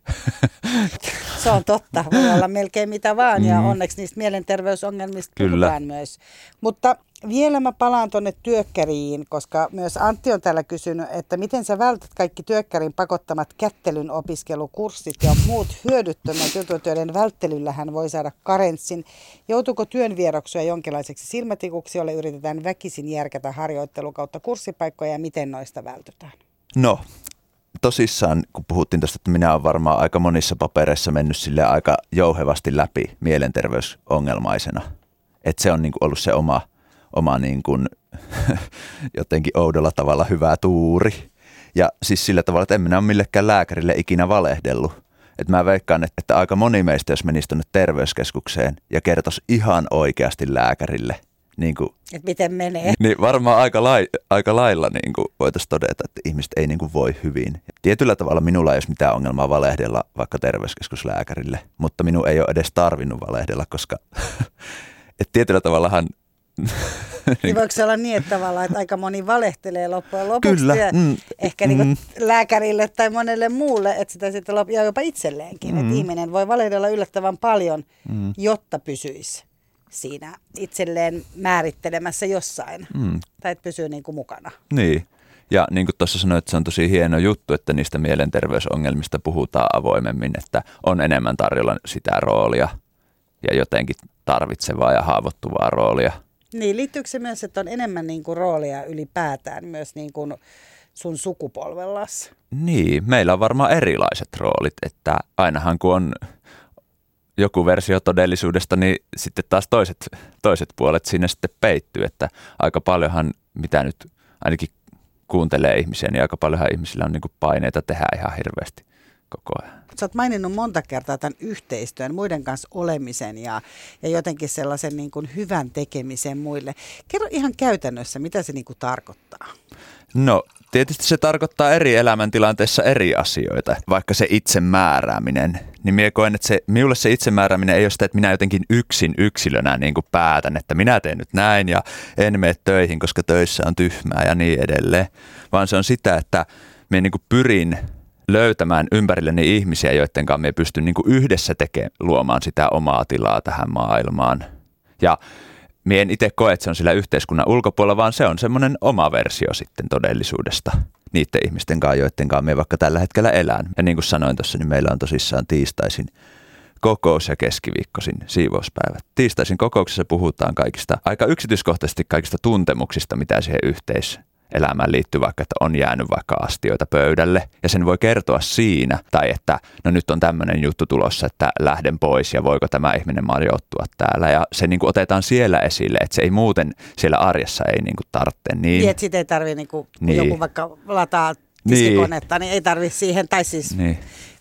*laughs* Se on totta. Voi olla melkein mitä vaan ja mm. onneksi niistä mielenterveysongelmista Kyllä. puhutaan myös. Mutta vielä mä palaan tuonne työkkäriin, koska myös Antti on täällä kysynyt, että miten sä vältät kaikki työkkärin pakottamat kättelyn opiskelukurssit ja muut hyödyttömät jutut, joiden välttelyllähän voi saada karenssin. Joutuuko työn vieroksuja jonkinlaiseksi silmätikuksi, jolle yritetään väkisin järkätä harjoittelu kautta kurssipaikkoja ja miten noista vältytään? No, tosissaan, kun puhuttiin tästä, että minä olen varmaan aika monissa papereissa mennyt sille aika jouhevasti läpi mielenterveysongelmaisena. Että se on niin kuin ollut se oma, oma niin kuin, *laughs* jotenkin oudolla tavalla hyvä tuuri. Ja siis sillä tavalla, että en minä ole millekään lääkärille ikinä valehdellut. Että mä veikkaan, että aika moni meistä, jos menisi tuonne terveyskeskukseen ja kertoisi ihan oikeasti lääkärille – niin kuin, että miten menee. *laughs* Niin varmaan aika, lai, aika lailla niin kuin voitaisiin todeta, että ihmiset ei niin kuin voi hyvin. Tietyllä tavalla minulla ei ole mitään ongelmaa valehdella vaikka terveyskeskuslääkärille, mutta minun ei ole edes tarvinnut valehdella, koska *laughs* että tietyllä tavallahan *laughs* niin voiko se olla niin, että, tavallaan, että aika moni valehtelee loppujen lopuksi Kyllä. Ja mm. ehkä niin mm. lääkärille tai monelle muulle, että sitä sitten lop- ja jopa itselleenkin. Mm. Että ihminen voi valehdella yllättävän paljon, mm. jotta pysyisi siinä itselleen määrittelemässä jossain. Mm. Tai että pysyy niin kuin mukana. Niin. Ja niin kuin tuossa sanoit, se on tosi hieno juttu, että niistä mielenterveysongelmista puhutaan avoimemmin, että on enemmän tarjolla sitä roolia ja jotenkin tarvitsevaa ja haavoittuvaa roolia. Niin, liittyykö se myös, että on enemmän niin kuin roolia ylipäätään myös niin kuin sun sukupolvellas? Niin, meillä on varmaan erilaiset roolit, että ainahan kun on joku versio todellisuudesta, niin sitten taas toiset, toiset puolet sinne sitten peittyy, että aika paljonhan, mitä nyt ainakin kuuntelee ihmisiä, niin aika paljonhan ihmisillä on niin paineita tehdä ihan hirveästi koko ajan. Sä oot maininnut monta kertaa tämän yhteistyön, muiden kanssa olemisen ja, ja jotenkin sellaisen niin kuin hyvän tekemisen muille. Kerro ihan käytännössä, mitä se niin kuin tarkoittaa? No tietysti se tarkoittaa eri elämäntilanteissa eri asioita, vaikka se itsemäärääminen. Niin minä koen, että se, minulle se itsemäärääminen ei ole sitä, että minä jotenkin yksin yksilönä niin kuin päätän, että minä teen nyt näin ja en mene töihin, koska töissä on tyhmää ja niin edelleen. Vaan se on sitä, että minä niin kuin pyrin löytämään ympärilleni ihmisiä, joiden kanssa me pystyn niin yhdessä tekemään, luomaan sitä omaa tilaa tähän maailmaan. Ja Mie en itse koe, että se on sillä yhteiskunnan ulkopuolella, vaan se on semmoinen oma versio sitten todellisuudesta niiden ihmisten kanssa, joiden kanssa me vaikka tällä hetkellä elään. Ja niin kuin sanoin tuossa, niin meillä on tosissaan tiistaisin kokous ja keskiviikkoisin siivouspäivät. Tiistaisin kokouksessa puhutaan kaikista, aika yksityiskohtaisesti kaikista tuntemuksista, mitä siihen yhteis elämään liittyy vaikka, että on jäänyt vaikka astioita pöydälle ja sen voi kertoa siinä tai että no nyt on tämmöinen juttu tulossa, että lähden pois ja voiko tämä ihminen majoittua täällä ja se niin kuin otetaan siellä esille, että se ei muuten siellä arjessa ei niin kuin tarvitse. Niin, niin että sitten ei tarvitse niin kuin, niin. joku vaikka lataa tiskikonetta, niin, niin ei tarvitse siihen, tai siis niin.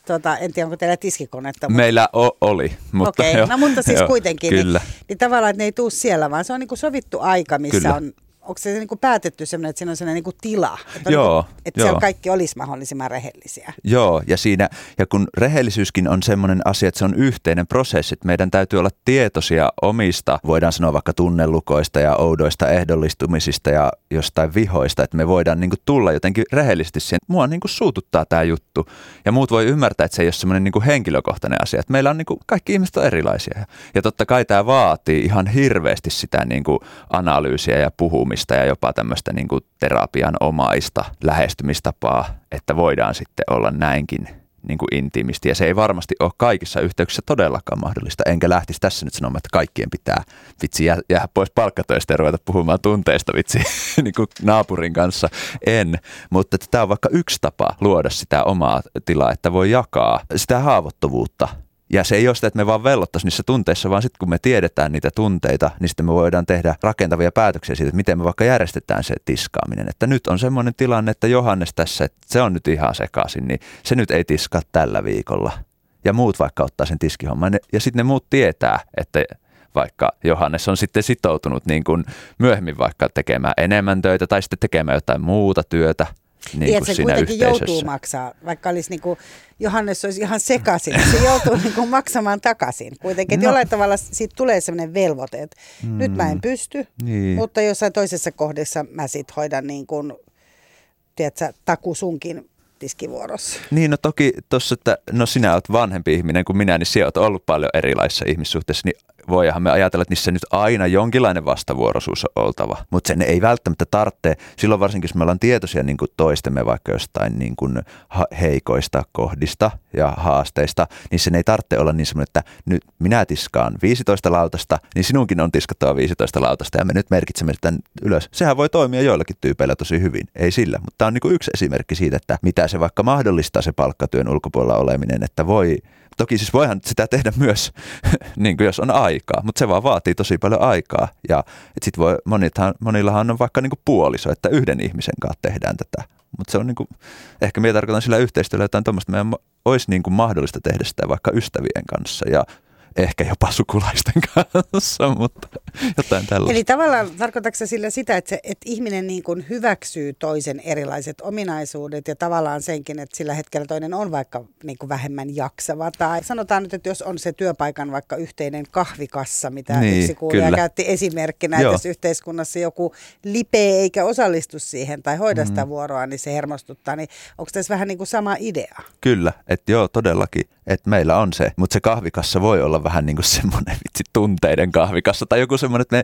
Tota, en tiedä, onko teillä tiskikonetta. Mutta... Meillä o- oli. Mutta Okei, okay. no mutta siis jo, kuitenkin. Niin- kyllä. Niin, niin tavallaan, että ne ei tule siellä, vaan se on niin kuin sovittu aika, missä kyllä. on onko se niin kuin päätetty sellainen, että siinä on sellainen niin kuin tila, että, joo, niin kuin, että joo. siellä kaikki olisi mahdollisimman rehellisiä. Joo, ja, siinä, ja kun rehellisyyskin on sellainen asia, että se on yhteinen prosessi, että meidän täytyy olla tietoisia omista, voidaan sanoa vaikka tunnelukoista ja oudoista ehdollistumisista ja jostain vihoista, että me voidaan niin kuin tulla jotenkin rehellisesti siihen. Mua niin kuin suututtaa tämä juttu, ja muut voi ymmärtää, että se ei ole semmoinen niin kuin henkilökohtainen asia, että meillä on niin kuin, kaikki ihmiset on erilaisia. Ja totta kai tämä vaatii ihan hirveästi sitä niin kuin analyysiä ja puhumista puhumista ja jopa tämmöistä niin kuin terapian omaista lähestymistapaa, että voidaan sitten olla näinkin niin kuin intiimisti. Ja se ei varmasti ole kaikissa yhteyksissä todellakaan mahdollista. Enkä lähtisi tässä nyt sanomaan, että kaikkien pitää vitsi jää, jää pois palkkatöistä ja ruveta puhumaan tunteista vitsi *laughs* niin kuin naapurin kanssa. En, mutta tämä on vaikka yksi tapa luoda sitä omaa tilaa, että voi jakaa sitä haavoittuvuutta ja se ei ole sitä, että me vaan vellottaisiin niissä tunteissa, vaan sitten kun me tiedetään niitä tunteita, niin sitten me voidaan tehdä rakentavia päätöksiä siitä, että miten me vaikka järjestetään se tiskaaminen. Että nyt on semmoinen tilanne, että Johannes tässä, että se on nyt ihan sekaisin, niin se nyt ei tiskaa tällä viikolla. Ja muut vaikka ottaa sen tiskihomman. Ja sitten ne muut tietää, että vaikka Johannes on sitten sitoutunut niin kuin myöhemmin vaikka tekemään enemmän töitä tai sitten tekemään jotain muuta työtä – niin kuin se kuitenkin joutuu maksaa, vaikka olisi niin kuin, Johannes olisi ihan sekaisin, niin se joutuu *laughs* niin kuin maksamaan takaisin. Kuitenkin, no. jollain tavalla siitä tulee sellainen velvoite, että mm. nyt mä en pysty, niin. mutta jossain toisessa kohdassa mä sitten hoidan niin kuin, tiedätkö, taku sunkin tiskivuorossa. Niin, no toki tuossa, että no sinä olet vanhempi ihminen kuin minä, niin sinä olet ollut paljon erilaisissa ihmissuhteissa, niin voihan me ajatella, että niissä nyt aina jonkinlainen vastavuoroisuus on oltava, mutta sen ei välttämättä tarvitse, silloin varsinkin jos me ollaan tietoisia niin kuin toistemme vaikka jostain niin kuin heikoista kohdista ja haasteista, niin sen ei tarvitse olla niin semmoinen, että nyt minä tiskaan 15 lautasta, niin sinunkin on tiskattava 15 lautasta ja me nyt merkitsemme sitä ylös. Sehän voi toimia joillakin tyypeillä tosi hyvin, ei sillä, mutta tämä on niin kuin yksi esimerkki siitä, että mitä se vaikka mahdollistaa se palkkatyön ulkopuolella oleminen, että voi Toki siis voihan sitä tehdä myös, *laughs* niin kuin jos on aikaa, mutta se vaan vaatii tosi paljon aikaa. Ja sit voi, monithan, monillahan on vaikka niin kuin puoliso, että yhden ihmisen kanssa tehdään tätä. Mutta se on niin kuin, ehkä minä tarkoitan sillä yhteistyöllä jotain tuommoista, meidän olisi niin kuin mahdollista tehdä sitä vaikka ystävien kanssa. Ja ehkä jopa sukulaisten *laughs* kanssa, mutta jotain tällaista. Eli tavallaan tarkoitatko sillä sitä, että, se, että ihminen niin kuin hyväksyy toisen erilaiset ominaisuudet ja tavallaan senkin, että sillä hetkellä toinen on vaikka niin kuin vähemmän jaksava. Tai sanotaan nyt, että jos on se työpaikan vaikka yhteinen kahvikassa, mitä niin, yksi kuulija kyllä. käytti esimerkkinä, että jos yhteiskunnassa joku lipee eikä osallistu siihen tai hoida sitä mm. vuoroa, niin se hermostuttaa. Niin onko tässä vähän niin kuin sama idea? Kyllä, että joo, todellakin, että meillä on se, mutta se kahvikassa voi olla vähän niin kuin semmoinen vitsi tunteiden kahvikassa tai joku semmoinen, että me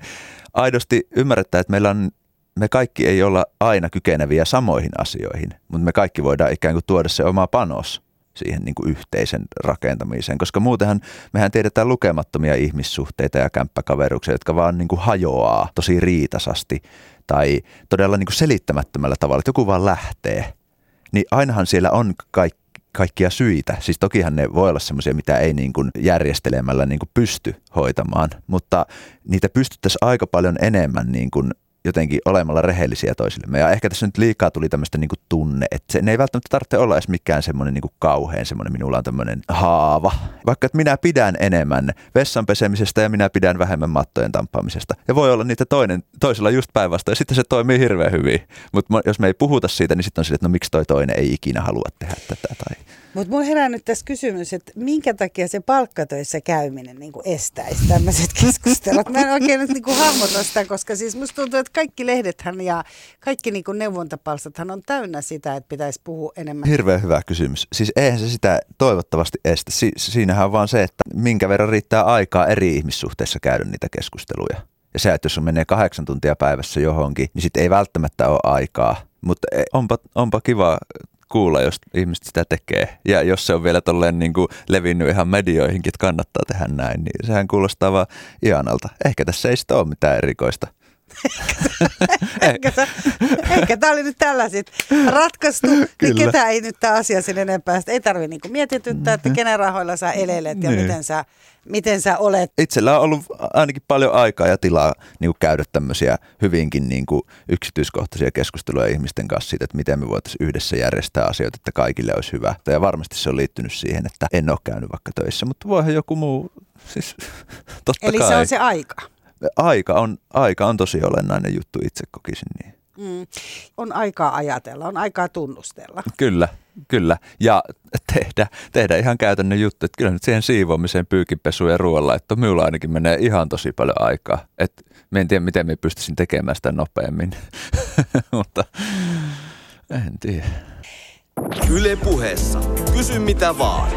aidosti ymmärretään, että meillä on me kaikki ei olla aina kykeneviä samoihin asioihin, mutta me kaikki voidaan ikään kuin tuoda se oma panos siihen niin kuin yhteisen rakentamiseen, koska muutenhan mehän tiedetään lukemattomia ihmissuhteita ja kämppäkaveruksia, jotka vaan niin kuin hajoaa tosi riitasasti tai todella niin kuin selittämättömällä tavalla, että joku vaan lähtee. Niin ainahan siellä on kaikki kaikkia syitä. Siis tokihan ne voi olla semmoisia, mitä ei niin kuin järjestelemällä niin kuin pysty hoitamaan, mutta niitä pystyttäisiin aika paljon enemmän niin kuin jotenkin olemalla rehellisiä toisillemme. Ja ehkä tässä nyt liikaa tuli tämmöistä niin tunne, että se ei välttämättä tarvitse olla edes mikään semmoinen niin kauhean semmoinen, minulla on tämmöinen haava. Vaikka että minä pidän enemmän vessan pesemisestä ja minä pidän vähemmän mattojen tamppaamisesta. Ja voi olla niitä toinen, toisella just päinvastoin ja sitten se toimii hirveän hyvin. Mutta jos me ei puhuta siitä, niin sitten on sille, että no miksi toi toinen ei ikinä halua tehdä tätä. Tai mutta mulla herää nyt tässä kysymys, että minkä takia se palkkatöissä käyminen niin estäisi tämmöiset *laughs* keskustelut. Mä en oikein nyt niin hahmota sitä, koska siis musta tuntuu, että kaikki lehdethän ja kaikki niin neuvontapalstathan on täynnä sitä, että pitäisi puhua enemmän. Hirveän hyvä kysymys. Siis eihän se sitä toivottavasti estä. Si- siinähän on vaan se, että minkä verran riittää aikaa eri ihmissuhteissa käydä niitä keskusteluja. Ja se, että jos menee kahdeksan tuntia päivässä johonkin, niin sitten ei välttämättä ole aikaa. Mutta e, onpa, onpa kiva kuulla, jos ihmiset sitä tekee. Ja jos se on vielä tolleen niin kuin levinnyt ihan medioihinkin, että kannattaa tehdä näin, niin sehän kuulostaa vaan ihanalta. Ehkä tässä ei sitä ole mitään erikoista. *laughs* ehkä, ehkä tämä oli nyt tällaiset ratkaistu, niin ketä ei nyt tämä asia sen enempää. Ei tarvitse niinku mietityttää, että kenen rahoilla sä elelet ja niin. miten sä miten sä olet? Itsellä on ollut ainakin paljon aikaa ja tilaa niin kuin käydä tämmöisiä hyvinkin niin kuin yksityiskohtaisia keskusteluja ihmisten kanssa siitä, että miten me voitaisiin yhdessä järjestää asioita, että kaikille olisi hyvä. Ja varmasti se on liittynyt siihen, että en ole käynyt vaikka töissä, mutta voihan joku muu, siis *laughs* totta Eli kai. se on se aika? Aika on, aika on tosi olennainen juttu, itse kokisin niin. Mm. On aikaa ajatella, on aikaa tunnustella. Kyllä, kyllä. Ja tehdä, tehdä ihan käytännön juttu. Että kyllä nyt siihen siivoamiseen, pyykinpesuun ja että minulla ainakin menee ihan tosi paljon aikaa. Et me en tiedä, miten me pystyisin tekemään sitä nopeammin, *laughs* mutta en tiedä. Yle puheessa. Kysy mitä vaan.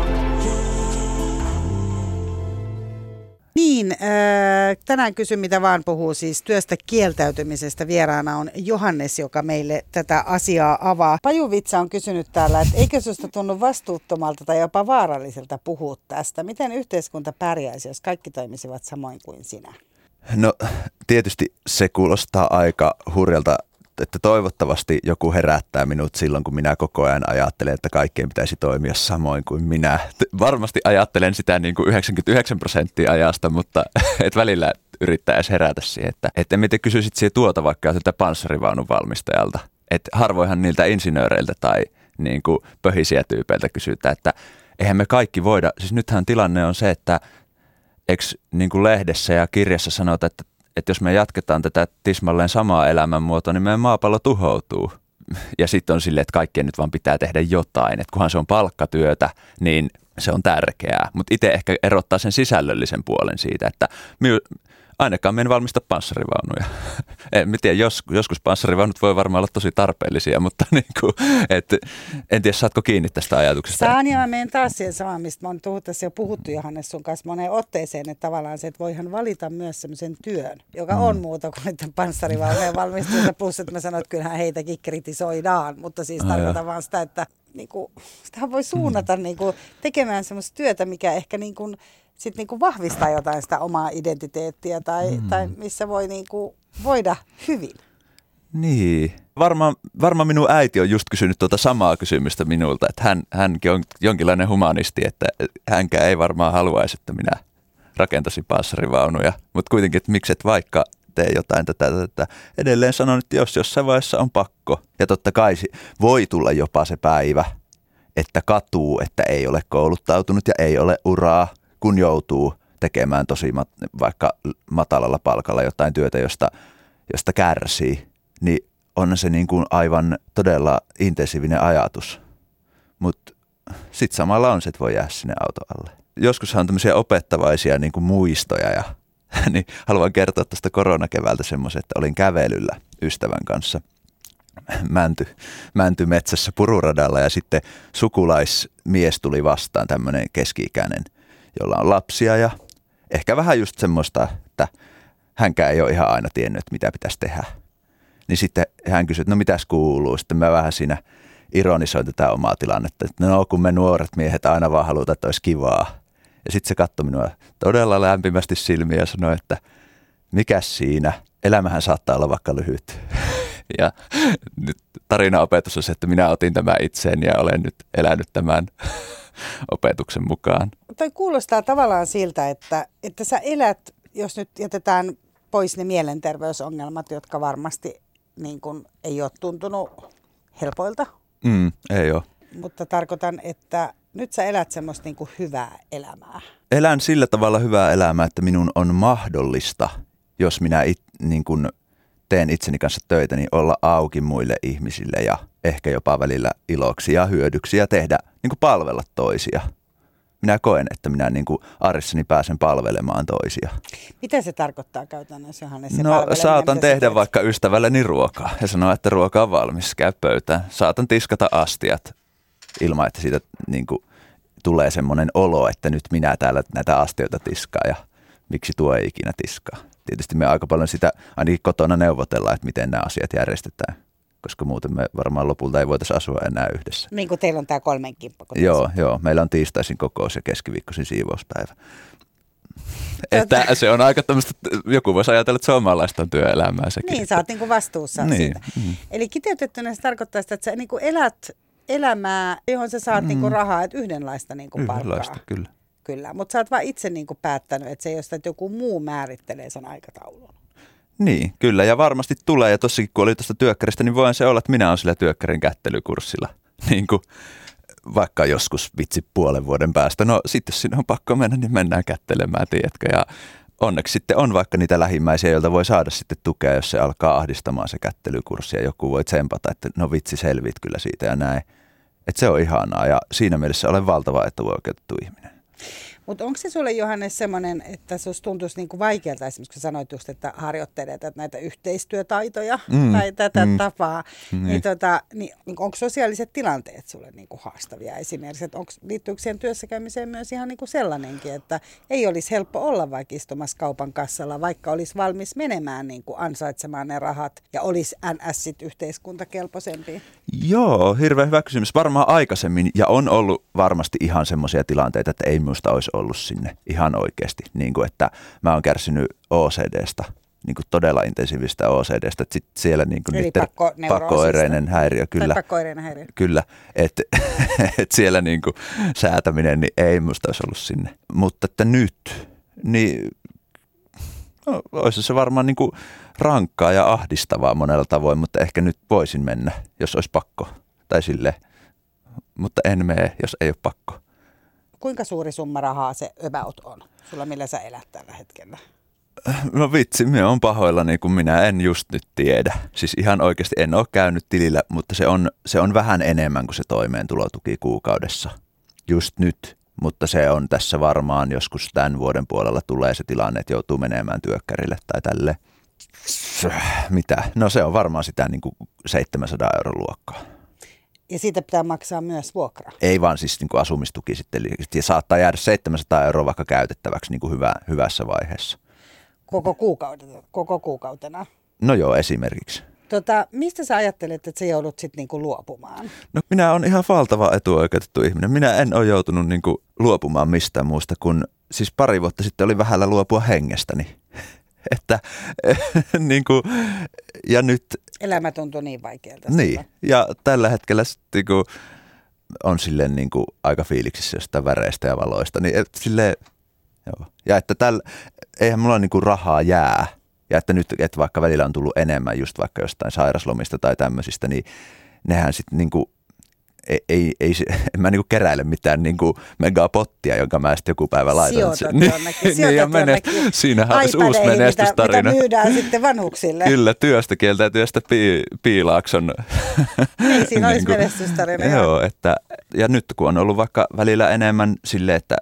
Niin, äh, tänään kysyn mitä vaan puhuu siis työstä kieltäytymisestä. Vieraana on Johannes, joka meille tätä asiaa avaa. Pajuvitsa on kysynyt täällä, että eikö sinusta tunnu vastuuttomalta tai jopa vaaralliselta puhua tästä? Miten yhteiskunta pärjäisi, jos kaikki toimisivat samoin kuin sinä? No tietysti se kuulostaa aika hurjalta että toivottavasti joku herättää minut silloin, kun minä koko ajan ajattelen, että kaikkien pitäisi toimia samoin kuin minä. Varmasti ajattelen sitä niin kuin 99 prosenttia ajasta, mutta *laughs* et välillä yrittää edes herätä siihen, että, että miten kysyisit siihen tuota vaikka tätä panssarivaunun valmistajalta. Että harvoinhan niiltä insinööreiltä tai niin kuin pöhisiä tyypeiltä kysytään, että eihän me kaikki voida. Siis nythän tilanne on se, että eikö niin kuin lehdessä ja kirjassa sanota, että että jos me jatketaan tätä tismalleen samaa elämänmuotoa, niin meidän maapallo tuhoutuu. Ja sitten on silleen, että kaikkien nyt vaan pitää tehdä jotain. Että kunhan se on palkkatyötä, niin se on tärkeää. Mutta itse ehkä erottaa sen sisällöllisen puolen siitä, että ainakaan me en valmista panssarivaunuja. *laughs* en tiedä, jos, joskus panssarivaunut voi varmaan olla tosi tarpeellisia, mutta *laughs* niin kuin, et, en tiedä, saatko kiinni tästä ajatuksesta? Saan ja mä menen taas siihen samaan, mistä mä oon tässä jo puhuttu Johannes sun kanssa moneen otteeseen, että tavallaan se, että voihan valita myös semmoisen työn, joka mm. on muuta kuin niiden panssarivaunujen valmistusta, plus että mä sanoin, että kyllähän heitäkin kritisoidaan, mutta siis tarkoitan vaan sitä, että niin kuin, sitähän voi suunnata mm. niin kuin, tekemään semmoista työtä, mikä ehkä niin kuin, sit niinku vahvistaa jotain sitä omaa identiteettiä tai, mm. tai missä voi niinku voida hyvin. Niin. Varmaan varma minun äiti on just kysynyt tuota samaa kysymystä minulta, että hän, hänkin on jonkinlainen humanisti, että hänkään ei varmaan haluaisi, että minä rakentaisin panssarivaunuja. Mutta kuitenkin, että miksi et vaikka tee jotain tätä, tätä. Edelleen sanon, että jos jossain vaiheessa on pakko. Ja totta kai voi tulla jopa se päivä, että katuu, että ei ole kouluttautunut ja ei ole uraa kun joutuu tekemään tosi mat, vaikka matalalla palkalla jotain työtä, josta, josta kärsii, niin on se niin kuin aivan todella intensiivinen ajatus. Mutta sitten samalla on se, että voi jäädä sinne auto alle. Joskushan on tämmöisiä opettavaisia niin kuin muistoja ja *laughs* niin haluan kertoa tuosta koronakevältä semmoisen, että olin kävelyllä ystävän kanssa mänty, mänty metsässä pururadalla ja sitten sukulaismies tuli vastaan, tämmöinen keski-ikäinen – jolla on lapsia ja ehkä vähän just semmoista, että hänkään ei ole ihan aina tiennyt, että mitä pitäisi tehdä. Niin sitten hän kysyi, että no mitäs kuuluu. Sitten mä vähän siinä ironisoin tätä omaa tilannetta, että no kun me nuoret miehet aina vaan halutaan, että olisi kivaa. Ja sitten se katsoi minua todella lämpimästi silmiä ja sanoi, että mikä siinä, elämähän saattaa olla vaikka lyhyt. *laughs* Ja nyt tarinaopetus on se, että minä otin tämän itseen ja olen nyt elänyt tämän *laughs* *laughs* opetuksen mukaan. Toi kuulostaa tavallaan siltä, että, että sä elät, jos nyt jätetään pois ne mielenterveysongelmat, jotka varmasti niin kun, ei ole tuntunut helpoilta. Mm, ei ole. Mutta tarkoitan, että nyt sä elät semmoista niin kuin hyvää elämää. Elän sillä tavalla hyvää elämää, että minun on mahdollista, jos minä it, niin kuin teen itseni kanssa töitä, niin olla auki muille ihmisille ja ehkä jopa välillä iloksi ja hyödyksi ja tehdä, niin kuin palvella toisia. Minä koen, että minä niin kuin arjessani pääsen palvelemaan toisia. Mitä se tarkoittaa käytännössä, Johannes? Se no saatan tehdä vaikka ystävälleni ruokaa ja sanoa, että ruoka on valmis, käy pöytään. Saatan tiskata astiat ilman, että siitä niin kuin, tulee semmoinen olo, että nyt minä täällä näitä astioita tiskaa ja miksi tuo ei ikinä tiskaa. Tietysti me aika paljon sitä ainakin kotona neuvotellaan, että miten nämä asiat järjestetään koska muuten me varmaan lopulta ei voitaisiin asua enää yhdessä. Niin kuin teillä on tämä kolmen kimppa. Joo, joo, meillä on tiistaisin kokous ja keskiviikkoisin siivouspäivä. Että se on aika tämmöistä, joku voisi ajatella, että suomalaista on työelämää sekin. Niin, sä oot niinku vastuussa niin. siitä. Mm. Eli kiteytettynä se tarkoittaa sitä, että sä niinku elät elämää, johon sä saat mm. niinku rahaa, että yhdenlaista niinku Yhdenlaista, kyllä. Kyllä, mutta sä oot vaan itse niinku päättänyt, että se ei ole sitä, että joku muu määrittelee sen aikataulun. Niin, kyllä, ja varmasti tulee. Ja tossakin, kun oli tuosta työkkäristä, niin voin se olla, että minä olen sillä työkkärin kättelykurssilla. *laughs* Niin kuin vaikka joskus vitsi puolen vuoden päästä. No sitten jos sinne on pakko mennä, niin mennään kättelemään, tiedätkö. Ja onneksi sitten on vaikka niitä lähimmäisiä, joilta voi saada sitten tukea, jos se alkaa ahdistamaan se kättelykurssi ja joku voi tsempata, että no vitsi selvit kyllä siitä ja näin. Että se on ihanaa ja siinä mielessä olen valtava etuoikeutettu ihminen. Mutta onko se sulle Johannes semmoinen, että sinusta tuntuisi niinku vaikealta esimerkiksi kun sanoit just, että harjoittelet näitä yhteistyötaitoja mm, *laughs* tai tätä mm, tapaa, niin, niin, tota, niin, niin onko sosiaaliset tilanteet sulle niinku haastavia esimerkiksi? Että onko, liittyykö siihen työssäkäymiseen myös ihan niinku sellainenkin, että ei olisi helppo olla vaikka istumassa kaupan kassalla, vaikka olisi valmis menemään niinku ansaitsemaan ne rahat ja olisi NS sit yhteiskuntakelpoisempi? Joo, hirveän hyvä kysymys. Varmaan aikaisemmin ja on ollut varmasti ihan semmoisia tilanteita, että ei minusta olisi ollut sinne ihan oikeasti. Niin kuin, että mä oon kärsinyt OCDstä, niin kuin todella intensiivistä OCDstä, että sit siellä niin kuin Eli pakko, pakkoireinen häiriö, kyllä. pakkoireinen häiriö. Kyllä, että et siellä niin kuin säätäminen niin ei musta olisi ollut sinne. Mutta että nyt, niin no, olisi se varmaan niin kuin rankkaa ja ahdistavaa monella tavoin, mutta ehkä nyt voisin mennä, jos olisi pakko. Tai sille, mutta en mene, jos ei ole pakko kuinka suuri summa rahaa se about on sulla, millä sä elät tällä hetkellä? No vitsi, minä on pahoillani, kun minä en just nyt tiedä. Siis ihan oikeasti en ole käynyt tilillä, mutta se on, se on vähän enemmän kuin se toimeentulotuki kuukaudessa. Just nyt, mutta se on tässä varmaan joskus tämän vuoden puolella tulee se tilanne, että joutuu menemään työkkärille tai tälle. Mitä? No se on varmaan sitä niin kuin 700 euron luokkaa. Ja siitä pitää maksaa myös vuokra. Ei vaan siis niin kuin asumistuki sitten. Ja saattaa jäädä 700 euroa vaikka käytettäväksi niin kuin hyvä, hyvässä vaiheessa. Koko, kuukautena, koko kuukautena? No joo, esimerkiksi. Tota, mistä sä ajattelet, että sä joudut sitten niinku luopumaan? No minä olen ihan valtava etuoikeutettu ihminen. Minä en ole joutunut niinku luopumaan mistään muusta kuin, siis pari vuotta sitten oli vähällä luopua hengestäni. *laughs* että *laughs* niin kuin, ja nyt... Elämä tuntuu niin vaikealta. Niin, sillä. ja tällä hetkellä niin kuin, on silleen niin kuin, aika fiiliksissä jostain väreistä ja valoista. Niin, et, silleen, joo. Ja että tällä, eihän mulla niin kuin, rahaa jää. Ja että nyt, että vaikka välillä on tullut enemmän just vaikka jostain sairaslomista tai tämmöisistä, niin nehän sitten niin kuin, ei, ei, ei *laughs* en mä niinku keräile mitään niinku megapottia, jonka mä sitten joku päivä laitan. Sijoitat *laughs* niin, jonnekin, niin, ja menee, siinähän on uusi menestystarina. Mitä, mitä myydään sitten vanhuksille. *laughs* Kyllä, työstä kieltä ja työstä pii, piilaakson. Niin, siinä olisi niin menestystarina. Joo, että, ja nyt kun on ollut vaikka välillä enemmän sille, että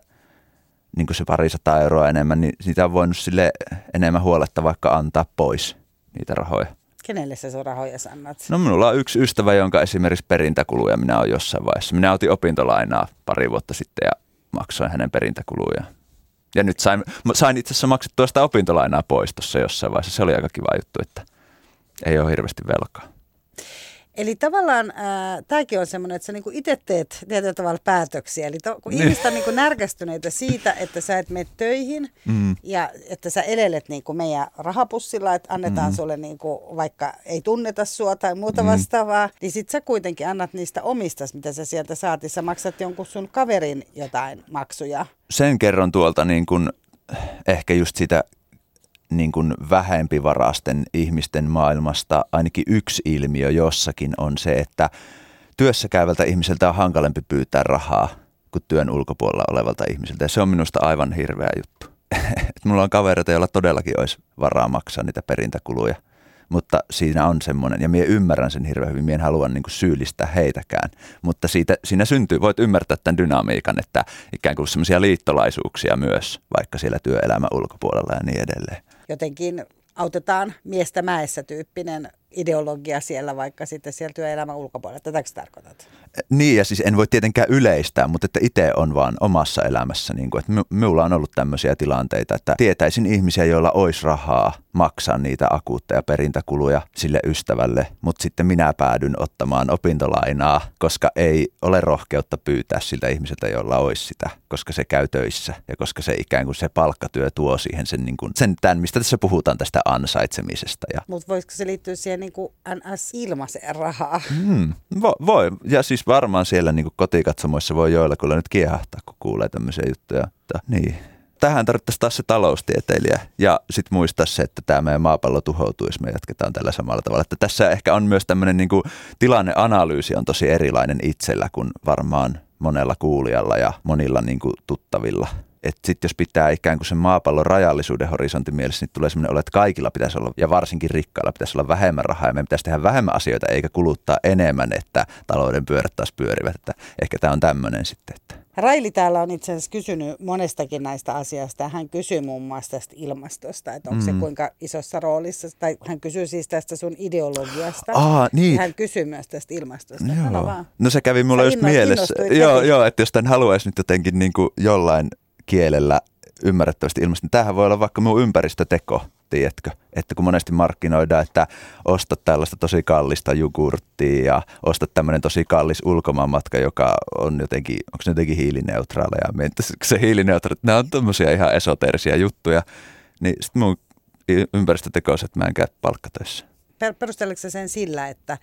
niin se parisataa euroa enemmän, niin sitä on voinut sille enemmän huoletta vaikka antaa pois niitä rahoja. Kenelle sä sun rahoja annat? No minulla on yksi ystävä, jonka esimerkiksi perintäkuluja minä olen jossain vaiheessa. Minä otin opintolainaa pari vuotta sitten ja maksoin hänen perintäkuluja. Ja nyt sain, sain itse asiassa maksettua sitä opintolainaa pois tuossa jossain vaiheessa. Se oli aika kiva juttu, että ei ole hirveästi velkaa. Eli tavallaan äh, tämäkin on semmoinen, että sä niinku itse teet tietyllä tavalla päätöksiä. Eli to, kun ihmiset on niinku närkästyneitä siitä, että sä et mene töihin mm. ja että sä elelet niinku meidän rahapussilla, että annetaan mm. sulle niinku, vaikka ei tunneta sua tai muuta mm. vastaavaa, niin sit sä kuitenkin annat niistä omistas, mitä sä sieltä saat. Sä maksat jonkun sun kaverin jotain maksuja. Sen kerron tuolta niin kun, ehkä just sitä niin kuin vähempivarasten ihmisten maailmasta ainakin yksi ilmiö jossakin on se, että työssä käyvältä ihmiseltä on hankalempi pyytää rahaa kuin työn ulkopuolella olevalta ihmiseltä. Ja se on minusta aivan hirveä juttu. *laughs* Mulla on kavereita, joilla todellakin olisi varaa maksaa niitä perintäkuluja. Mutta siinä on semmoinen, ja minä ymmärrän sen hirveän hyvin, minä en halua niin syyllistää heitäkään. Mutta siitä, siinä syntyy, voit ymmärtää tämän dynamiikan, että ikään kuin semmoisia liittolaisuuksia myös, vaikka siellä työelämän ulkopuolella ja niin edelleen jotenkin autetaan miestä mäessä tyyppinen ideologia siellä vaikka sitten siellä työelämän ulkopuolella. Tätäkö tarkoitat? Niin ja siis en voi tietenkään yleistää, mutta että itse on vaan omassa elämässä, niin kuin, että minulla on ollut tämmöisiä tilanteita, että tietäisin ihmisiä, joilla olisi rahaa maksaa niitä akuutteja perintäkuluja sille ystävälle, mutta sitten minä päädyn ottamaan opintolainaa, koska ei ole rohkeutta pyytää siltä ihmiseltä, jolla olisi sitä, koska se käy töissä ja koska se ikään kuin se palkkatyö tuo siihen sen, niin kuin, sen tämän, mistä tässä puhutaan tästä ansaitsemisesta. Ja... Mutta voisiko se liittyä siihen niin kuin NS ilmaiseen rahaa? Hmm, vo, voi, ja siis varmaan siellä niin kuin kotikatsomoissa voi joilla nyt kiehahtaa, kun kuulee tämmöisiä juttuja. Mutta, niin tähän tarvittaisiin taas se taloustieteilijä ja sitten muistaa se, että tämä meidän maapallo tuhoutuu, jos me jatketaan tällä samalla tavalla. Että tässä ehkä on myös tämmöinen niin tilanneanalyysi on tosi erilainen itsellä kuin varmaan monella kuulijalla ja monilla niin kuin, tuttavilla. Että sitten jos pitää ikään kuin sen maapallon rajallisuuden horisontin mielessä, niin tulee semmoinen olo, että kaikilla pitäisi olla, ja varsinkin rikkailla pitäisi olla vähemmän rahaa, ja meidän pitäisi tehdä vähemmän asioita, eikä kuluttaa enemmän, että talouden pyörät taas pyörivät. Että ehkä tämä on tämmöinen sitten, että Raili täällä on itse asiassa kysynyt monestakin näistä asioista. Hän kysyy muun muassa tästä ilmastosta, että onko mm. se kuinka isossa roolissa, tai hän kysyy siis tästä sun ideologiasta. Aa, niin. Hän kysyy myös tästä ilmastosta. Joo. vaan. No se kävi mulle just mielessä. Joo, joo, että jos tämän haluaisi nyt jotenkin niin kuin jollain kielellä ymmärrettävästi ilmaista, niin tämähän voi olla vaikka minun ympäristöteko tiedätkö? Että kun monesti markkinoidaan, että ostat tällaista tosi kallista jogurttia ja ostat tämmöinen tosi kallis ulkomaanmatka, joka on jotenkin, onko se jotenkin hiilineutraaleja? Se hiilineutraali, nämä on tämmöisiä ihan esoterisia juttuja. Niin sitten mun ympäristöteko on, että mä en käy palkkatöissä. Perusteleeko se sen sillä, että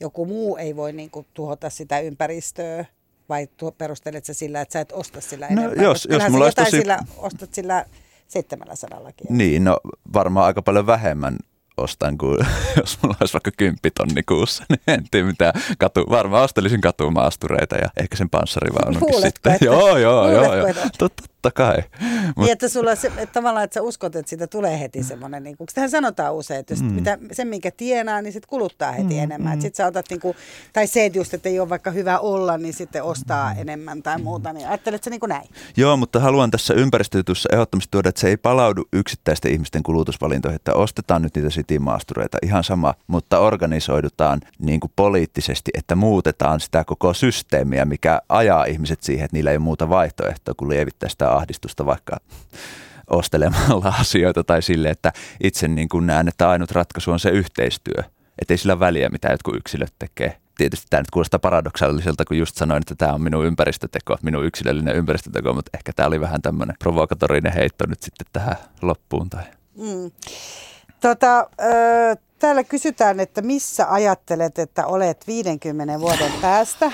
joku muu ei voi niin kuin, tuhota sitä ympäristöä vai perustelet se sillä, että sä et osta sillä no, enemmän? Jos, jos mulla olisi tosi... sillä, ostat sillä 700 Niin, no varmaan aika paljon vähemmän ostan kuin *laughs* jos mulla olisi vaikka kymppitonni kuussa, niin en tiedä mitä. Katu, varmaan ostelisin katumaastureita ja ehkä sen panssarivaununkin sitten. *laughs* Että, joo, joo, joo, joo. Totta, totta kai. Mut... Niin, että sulla se, että tavallaan, että sä uskot, että siitä tulee heti semmoinen, niin kuin, tähän sanotaan usein, että mm. mitä, sen minkä tienaa, niin sitten kuluttaa heti mm, enemmän. Mm. Sitten sä otat, niin kuin, tai se, että just, että ei ole vaikka hyvä olla, niin sitten ostaa mm. enemmän tai muuta. Niin ajattelet sä niin kuin näin? Joo, mutta haluan tässä ympäristöjutussa ehdottomasti tuoda, että se ei palaudu yksittäisten ihmisten kulutusvalintoihin, että ostetaan nyt niitä sitimaastureita, ihan sama, mutta organisoidutaan niin kuin poliittisesti, että muutetaan sitä koko systeemiä, mikä ajaa ihmiset siihen, että niillä ei ole muuta vaihtoehtoa kuin lievittää sitä ahdistusta vaikka ostelemalla *laughs* asioita tai sille, että itse niin kuin näen, että ainut ratkaisu on se yhteistyö. Että ei sillä väliä, mitä jotkut yksilöt tekee. Tietysti tämä nyt kuulostaa paradoksaaliselta, kun just sanoin, että tämä on minun ympäristöteko, minun yksilöllinen ympäristöteko, mutta ehkä tämä oli vähän tämmöinen provokatorinen heitto nyt sitten tähän loppuun. Tai. Mm. Tota, ö, täällä kysytään, että missä ajattelet, että olet 50 vuoden päästä?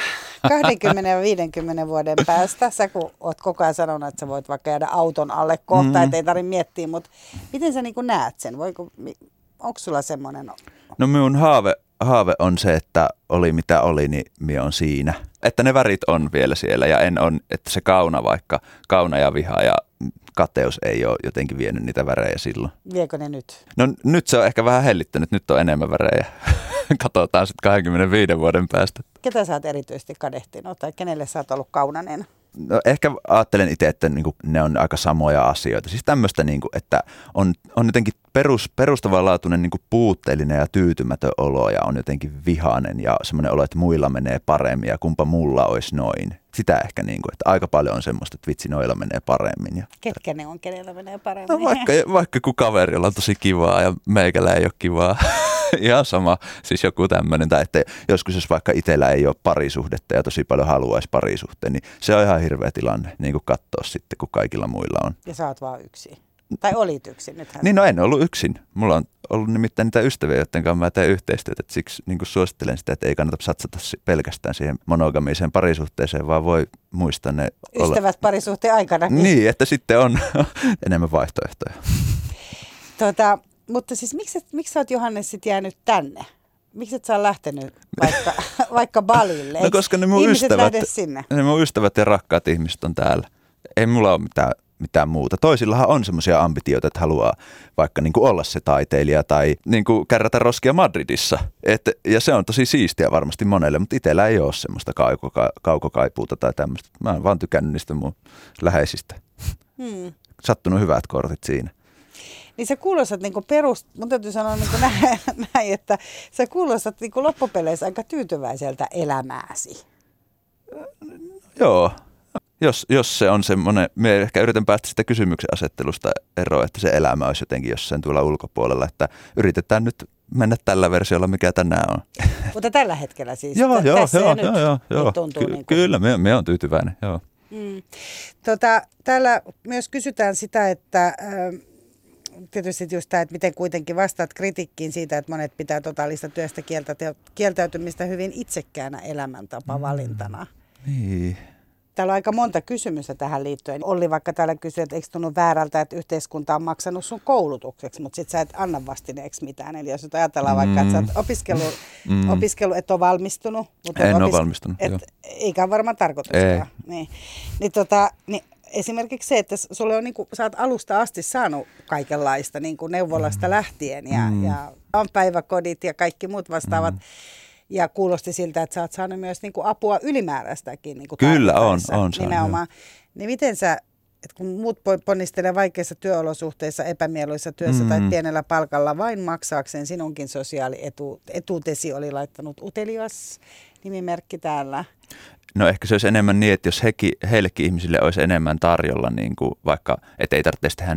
20 ja 50 vuoden päästä, sä kun oot koko ajan sanonut, että sä voit vaikka jäädä auton alle kohta, mm. että ei tarvitse miettiä, mutta miten sä niin näet sen? Voiko, onko sulla semmoinen? No minun haave, haave on se, että oli mitä oli, niin minä on siinä. Että ne värit on vielä siellä ja en on, että se kauna vaikka, kauna ja viha ja kateus ei ole jotenkin vienyt niitä värejä silloin. Viekö ne nyt? No nyt se on ehkä vähän hellittänyt, nyt on enemmän värejä. *laughs* Katsotaan sitten 25 vuoden päästä. Ketä sä oot erityisesti kadehtinut tai kenelle sä oot ollut kaunanen? No ehkä ajattelen itse, että niinku ne on aika samoja asioita. Siis tämmöistä, niinku, että on, on jotenkin perus, perustavanlaatuinen niinku puutteellinen ja tyytymätön olo ja on jotenkin vihainen ja semmoinen olo, että muilla menee paremmin ja kumpa mulla olisi noin. Sitä ehkä, niinku, että aika paljon on semmoista, että vitsi noilla menee paremmin. Ja, Ketkä ne on, kenellä menee paremmin? No vaikka, vaikka kun kaverilla on tosi kivaa ja meikällä ei ole kivaa. *laughs* ihan sama, siis joku tämmöinen, tai että joskus jos vaikka itsellä ei ole parisuhdetta ja tosi paljon haluaisi parisuhteen, niin se on ihan hirveä tilanne, niin kuin katsoa sitten, kun kaikilla muilla on. Ja sä oot vaan yksin. Tai olit yksin, nythän. Niin, no en ollut yksin. Mulla on ollut nimittäin niitä ystäviä, joiden kanssa mä teen yhteistyötä. Et siksi niin suosittelen sitä, että ei kannata satsata pelkästään siihen monogamiseen parisuhteeseen, vaan voi muistaa ne... Ystävät olla... parisuhteen aikana. Niin, että sitten on *laughs* enemmän vaihtoehtoja. Tota, mutta siis miksi, miksi sä oot Johannes sit jäänyt tänne? Miksi et sä lähtenyt vaikka, *laughs* vaikka Balille? No koska ne mun, ystävät, sinne? ne mun ystävät ja rakkaat ihmiset on täällä. Ei mulla ole mitään mitään muuta. Toisillahan on semmoisia ambitioita, että haluaa vaikka niin kuin olla se taiteilija tai niin kuin kärrätä roskia Madridissa. Et, ja se on tosi siistiä varmasti monelle, mutta itsellä ei ole semmoista kaukoka- kaukokaipuuta tai tämmöistä. Mä oon vaan tykännyt niistä mun läheisistä. Hmm. Sattunut hyvät kortit siinä. Niin sä kuulostat niin kuin perus, mun täytyy sanoa niin kuin *laughs* näin, näin, että sä kuulostat niin kuin loppupeleissä aika tyytyväiseltä elämääsi. Joo, jos, jos se on semmoinen, me ehkä yritän päästä sitä kysymyksen asettelusta eroon, että se elämä olisi jotenkin jossain tuolla ulkopuolella, että yritetään nyt mennä tällä versiolla, mikä tänään on. *laughs* Mutta tällä hetkellä siis? joo, joo, joo, joo, joo, joo. Ky- niin kuin... Kyllä, me, me on tyytyväinen, joo. Mm. Tota, täällä myös kysytään sitä, että äh, tietysti just tämä, että miten kuitenkin vastaat kritiikkiin siitä, että monet pitää totaalista työstä kieltä, kieltäytymistä hyvin itsekkäänä elämäntapa-valintana. Mm. Niin. Täällä on aika monta kysymystä tähän liittyen. Olli vaikka täällä kysyi, että eikö tunnu väärältä, että yhteiskunta on maksanut sun koulutukseksi, mutta sit sä et anna vastineeksi mitään. Eli jos nyt ajatellaan mm. vaikka, että sä oot opiskellut, mm. opiskellut et ole valmistunut. Mutta en opis- ole valmistunut, et, Eikä varmaan tarkoituskaan. Niin. Niin, tota, niin esimerkiksi se, että sulle on, niin kuin, sä oot alusta asti saanut kaikenlaista niin kuin neuvolasta mm. lähtien ja, mm. ja on päiväkodit ja kaikki muut vastaavat. Mm ja kuulosti siltä, että sä oot saanut myös niin kuin apua ylimääräistäkin. Niin kuin Kyllä on, on nimenomaan. Niin miten sä, että kun muut ponnistelee vaikeissa työolosuhteissa, epämieluissa työssä mm. tai pienellä palkalla vain maksaakseen sinunkin sosiaalietuutesi oli laittanut utelias nimimerkki täällä. No ehkä se olisi enemmän niin, että jos heki, heillekin ihmisille olisi enemmän tarjolla, niin kuin vaikka, että ei tarvitse tehdä,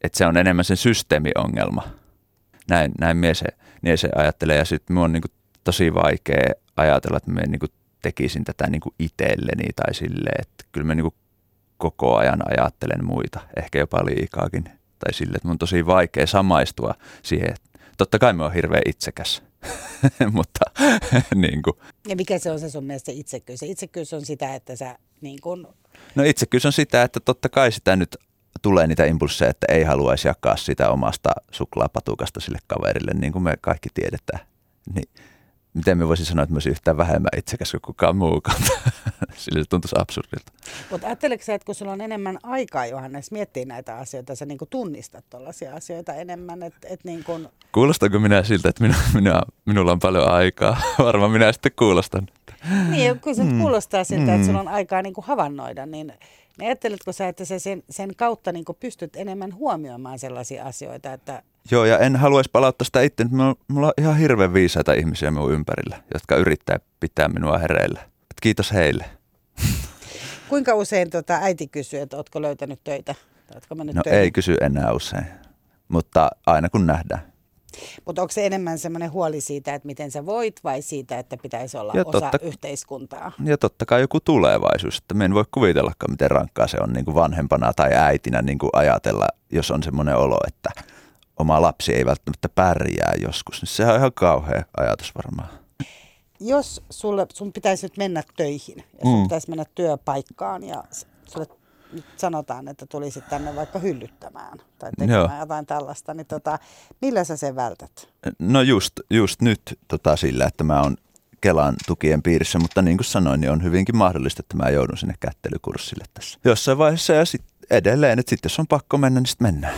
että se on enemmän sen systeemiongelma. Näin, näin mie se, niin se ajattelee. Ja sitten minun on niin kuin tosi vaikea ajatella, että mä niin kuin tekisin tätä niin kuin itselleni tai silleen, että kyllä mä niin kuin koko ajan ajattelen muita, ehkä jopa liikaakin. Tai sille, että mun on tosi vaikea samaistua siihen. Totta kai mä oon hirveän itsekäs, *laughs* mutta *laughs* niin kuin. Ja mikä se on se sun mielestä itsekkyys? Se itsekkyys on sitä, että sä niin kuin... No itsekkyys on sitä, että totta kai sitä nyt tulee niitä impulseja, että ei haluaisi jakaa sitä omasta suklaapatukasta sille kaverille, niin kuin me kaikki tiedetään. Niin miten me voisin sanoa, että mä olisin yhtään vähemmän itsekäs kuin kukaan muukaan. *laughs* Sillä se tuntuisi absurdilta. Mutta ajatteleeko sä, että kun sulla on enemmän aikaa, Johannes, miettiä näitä asioita, sä niin tunnistat tuollaisia asioita enemmän? Et, et niin kun... Kuulostaako minä siltä, että minä, minä, minulla on paljon aikaa? *laughs* Varmaan minä sitten kuulostan. Niin, kun se mm. kuulostaa siltä, mm. että sulla on aikaa niin havainnoida, niin niin ajatteletko sä, että sä sen, sen kautta niin pystyt enemmän huomioimaan sellaisia asioita, että Joo, ja en haluaisi palauttaa sitä itse, mulla on ihan hirveän viisaita ihmisiä minun ympärillä, jotka yrittää pitää minua hereillä. Et kiitos heille. *laughs* Kuinka usein tota äiti kysyy, että oletko löytänyt töitä? Oletko no töitä? ei kysy enää usein, mutta aina kun nähdään. Mutta onko se enemmän semmoinen huoli siitä, että miten sä voit vai siitä, että pitäisi olla ja osa totta, yhteiskuntaa? Ja totta kai joku tulevaisuus, että me en voi kuvitellakaan, miten rankkaa se on niin kuin vanhempana tai äitinä niin kuin ajatella, jos on semmoinen olo, että oma lapsi ei välttämättä pärjää joskus. Niin sehän on ihan kauhea ajatus varmaan. Jos sulle, sun pitäisi nyt mennä töihin ja sun mm. pitäisi mennä työpaikkaan ja sulle nyt sanotaan, että tulisit tänne vaikka hyllyttämään tai tekemään Joo. jotain tällaista, niin tota, millä sä sen vältät? No just, just nyt tota, sillä, että mä oon Kelan tukien piirissä, mutta niin kuin sanoin, niin on hyvinkin mahdollista, että mä joudun sinne kättelykurssille tässä jossain vaiheessa ja sitten edelleen, että sitten jos on pakko mennä, niin sitten mennään.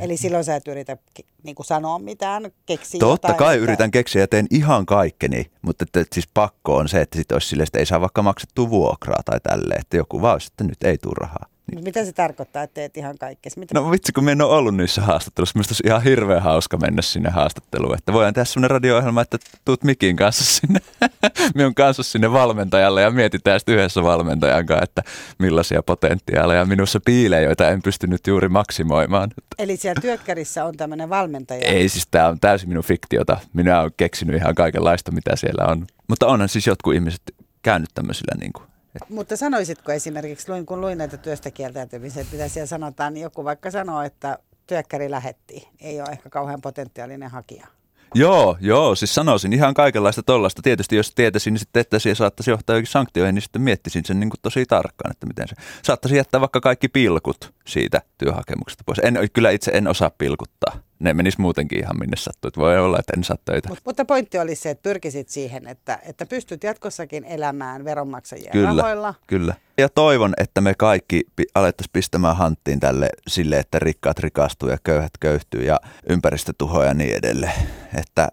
Eli silloin sä et yritä niin kuin sanoa mitään, keksiä Totta jotain, kai että... yritän keksiä ja teen ihan kaikkeni, mutta että, että siis pakko on se, että sitten olisi sille, että ei saa vaikka maksettua vuokraa tai tälleen, että joku vaan että nyt ei tule rahaa. Niin. Mitä se tarkoittaa, että teet ihan kaikkea? Mitä... No vitsi, kun me en ole ollut niissä haastatteluissa. Minusta olisi ihan hirveän hauska mennä sinne haastatteluun. Että voidaan tehdä sellainen radio-ohjelma, että tuut Mikin kanssa sinne, *laughs* minun kanssa sinne valmentajalle ja mietitään sitten yhdessä valmentajan kanssa, että millaisia potentiaaleja minussa piilee, joita en pystynyt juuri maksimoimaan. Eli siellä työkkärissä on tämmöinen valmentaja? Ei, siis tämä on täysin minun fiktiota. Minä olen keksinyt ihan kaikenlaista, mitä siellä on. Mutta onhan siis jotkut ihmiset käynyt tämmöisillä niin kuin et, mutta sanoisitko esimerkiksi, luin, kun luin näitä työstä kieltäytymisiä, mitä siellä sanotaan, niin joku vaikka sanoo, että työkkäri lähetti, ei ole ehkä kauhean potentiaalinen hakija. Joo, joo, siis sanoisin ihan kaikenlaista tollasta. Tietysti jos tietäisin, niin sitten että se saattaisi johtaa jokin sanktioihin, niin sitten miettisin sen niin kuin tosi tarkkaan, että miten se saattaisi jättää vaikka kaikki pilkut siitä työhakemuksesta pois. En, kyllä itse en osaa pilkuttaa ne menis muutenkin ihan minne sattuu. Että voi olla, että en saa töitä. Mut, mutta pointti oli se, että pyrkisit siihen, että, että pystyt jatkossakin elämään veronmaksajien kyllä, rahoilla. Kyllä. Ja toivon, että me kaikki alettaisiin pistämään hanttiin tälle sille, että rikkaat rikastuu ja köyhät köyhtyy ja ympäristö tuhoaa ja niin edelleen. Että,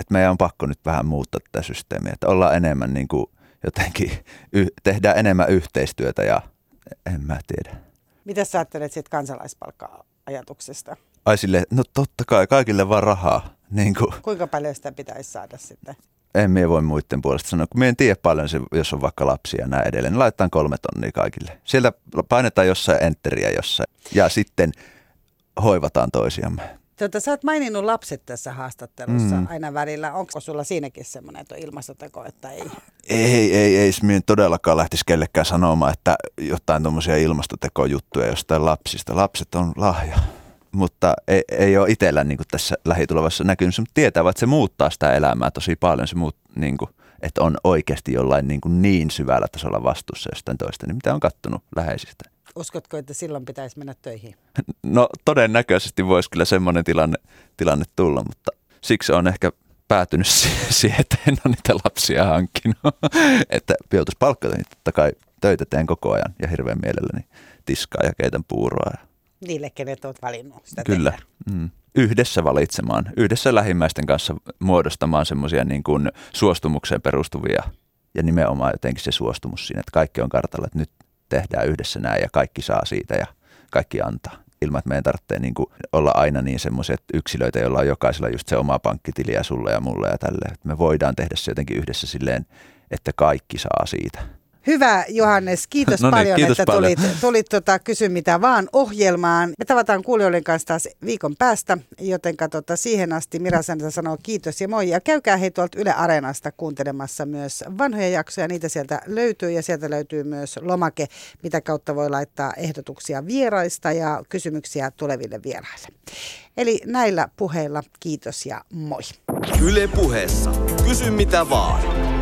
että meidän on pakko nyt vähän muuttaa tätä systeemiä, että ollaan enemmän niin kuin jotenkin, y- tehdään enemmän yhteistyötä ja en mä tiedä. Mitä sä ajattelet siitä kansalaispalkka-ajatuksesta? Ai sille, no totta kai, kaikille vaan rahaa. Niin kuin. Kuinka paljon sitä pitäisi saada sitten? En minä voi muiden puolesta sanoa, kun minä en tiedä paljon, se, jos on vaikka lapsia ja näin edelleen, laitetaan kolme tonnia kaikille. Sieltä painetaan jossain enteriä jossain ja sitten hoivataan toisiamme. Tota, sä oot maininnut lapset tässä haastattelussa mm. aina välillä. Onko sulla siinäkin semmoinen, että on ilmastoteko, että ei? Ei, ei, ei. Minä todellakaan lähtisi kellekään sanomaan, että jotain tuommoisia ilmastotekojuttuja jostain lapsista. Lapset on lahja mutta ei, ei ole itsellä niin kuin tässä lähitulevassa näkynyt, mutta tietää, että se muuttaa sitä elämää tosi paljon, se muut, niin kuin, että on oikeasti jollain niin, kuin niin syvällä tasolla vastuussa jostain toista, niin mitä on kattonut läheisistä. Uskotko, että silloin pitäisi mennä töihin? *laughs* No todennäköisesti voisi kyllä semmoinen tilanne, tilanne tulla, mutta siksi on ehkä päätynyt *laughs* siihen, että en ole niitä lapsia hankkinut. *laughs* että joutuisi palkkata, niin totta kai töitä teen koko ajan ja hirveän mielelläni tiskaa ja keitän puuroa ja niille, kenet olet valinnut sitä Kyllä. Mm. Yhdessä valitsemaan, yhdessä lähimmäisten kanssa muodostamaan semmoisia niin kuin suostumukseen perustuvia ja nimenomaan jotenkin se suostumus siinä, että kaikki on kartalla, että nyt tehdään yhdessä näin ja kaikki saa siitä ja kaikki antaa. Ilman, että meidän tarvitsee niin kuin olla aina niin semmoisia yksilöitä, joilla on jokaisella just se oma pankkitili ja sulle ja mulle ja tälleen. Me voidaan tehdä se jotenkin yhdessä silleen, että kaikki saa siitä. Hyvä Johannes, kiitos no niin, paljon, kiitos että paljon. tulit, tulit tota, kysy mitä vaan ohjelmaan. Me tavataan kuulijoiden kanssa taas viikon päästä, joten tota, siihen asti Mira Säntä sanoo kiitos ja moi. Ja käykää hei tuolta Yle Areenasta kuuntelemassa myös vanhoja jaksoja, niitä sieltä löytyy ja sieltä löytyy myös lomake, mitä kautta voi laittaa ehdotuksia vieraista ja kysymyksiä tuleville vieraille. Eli näillä puheilla kiitos ja moi. Yle puheessa. Kysy mitä vaan.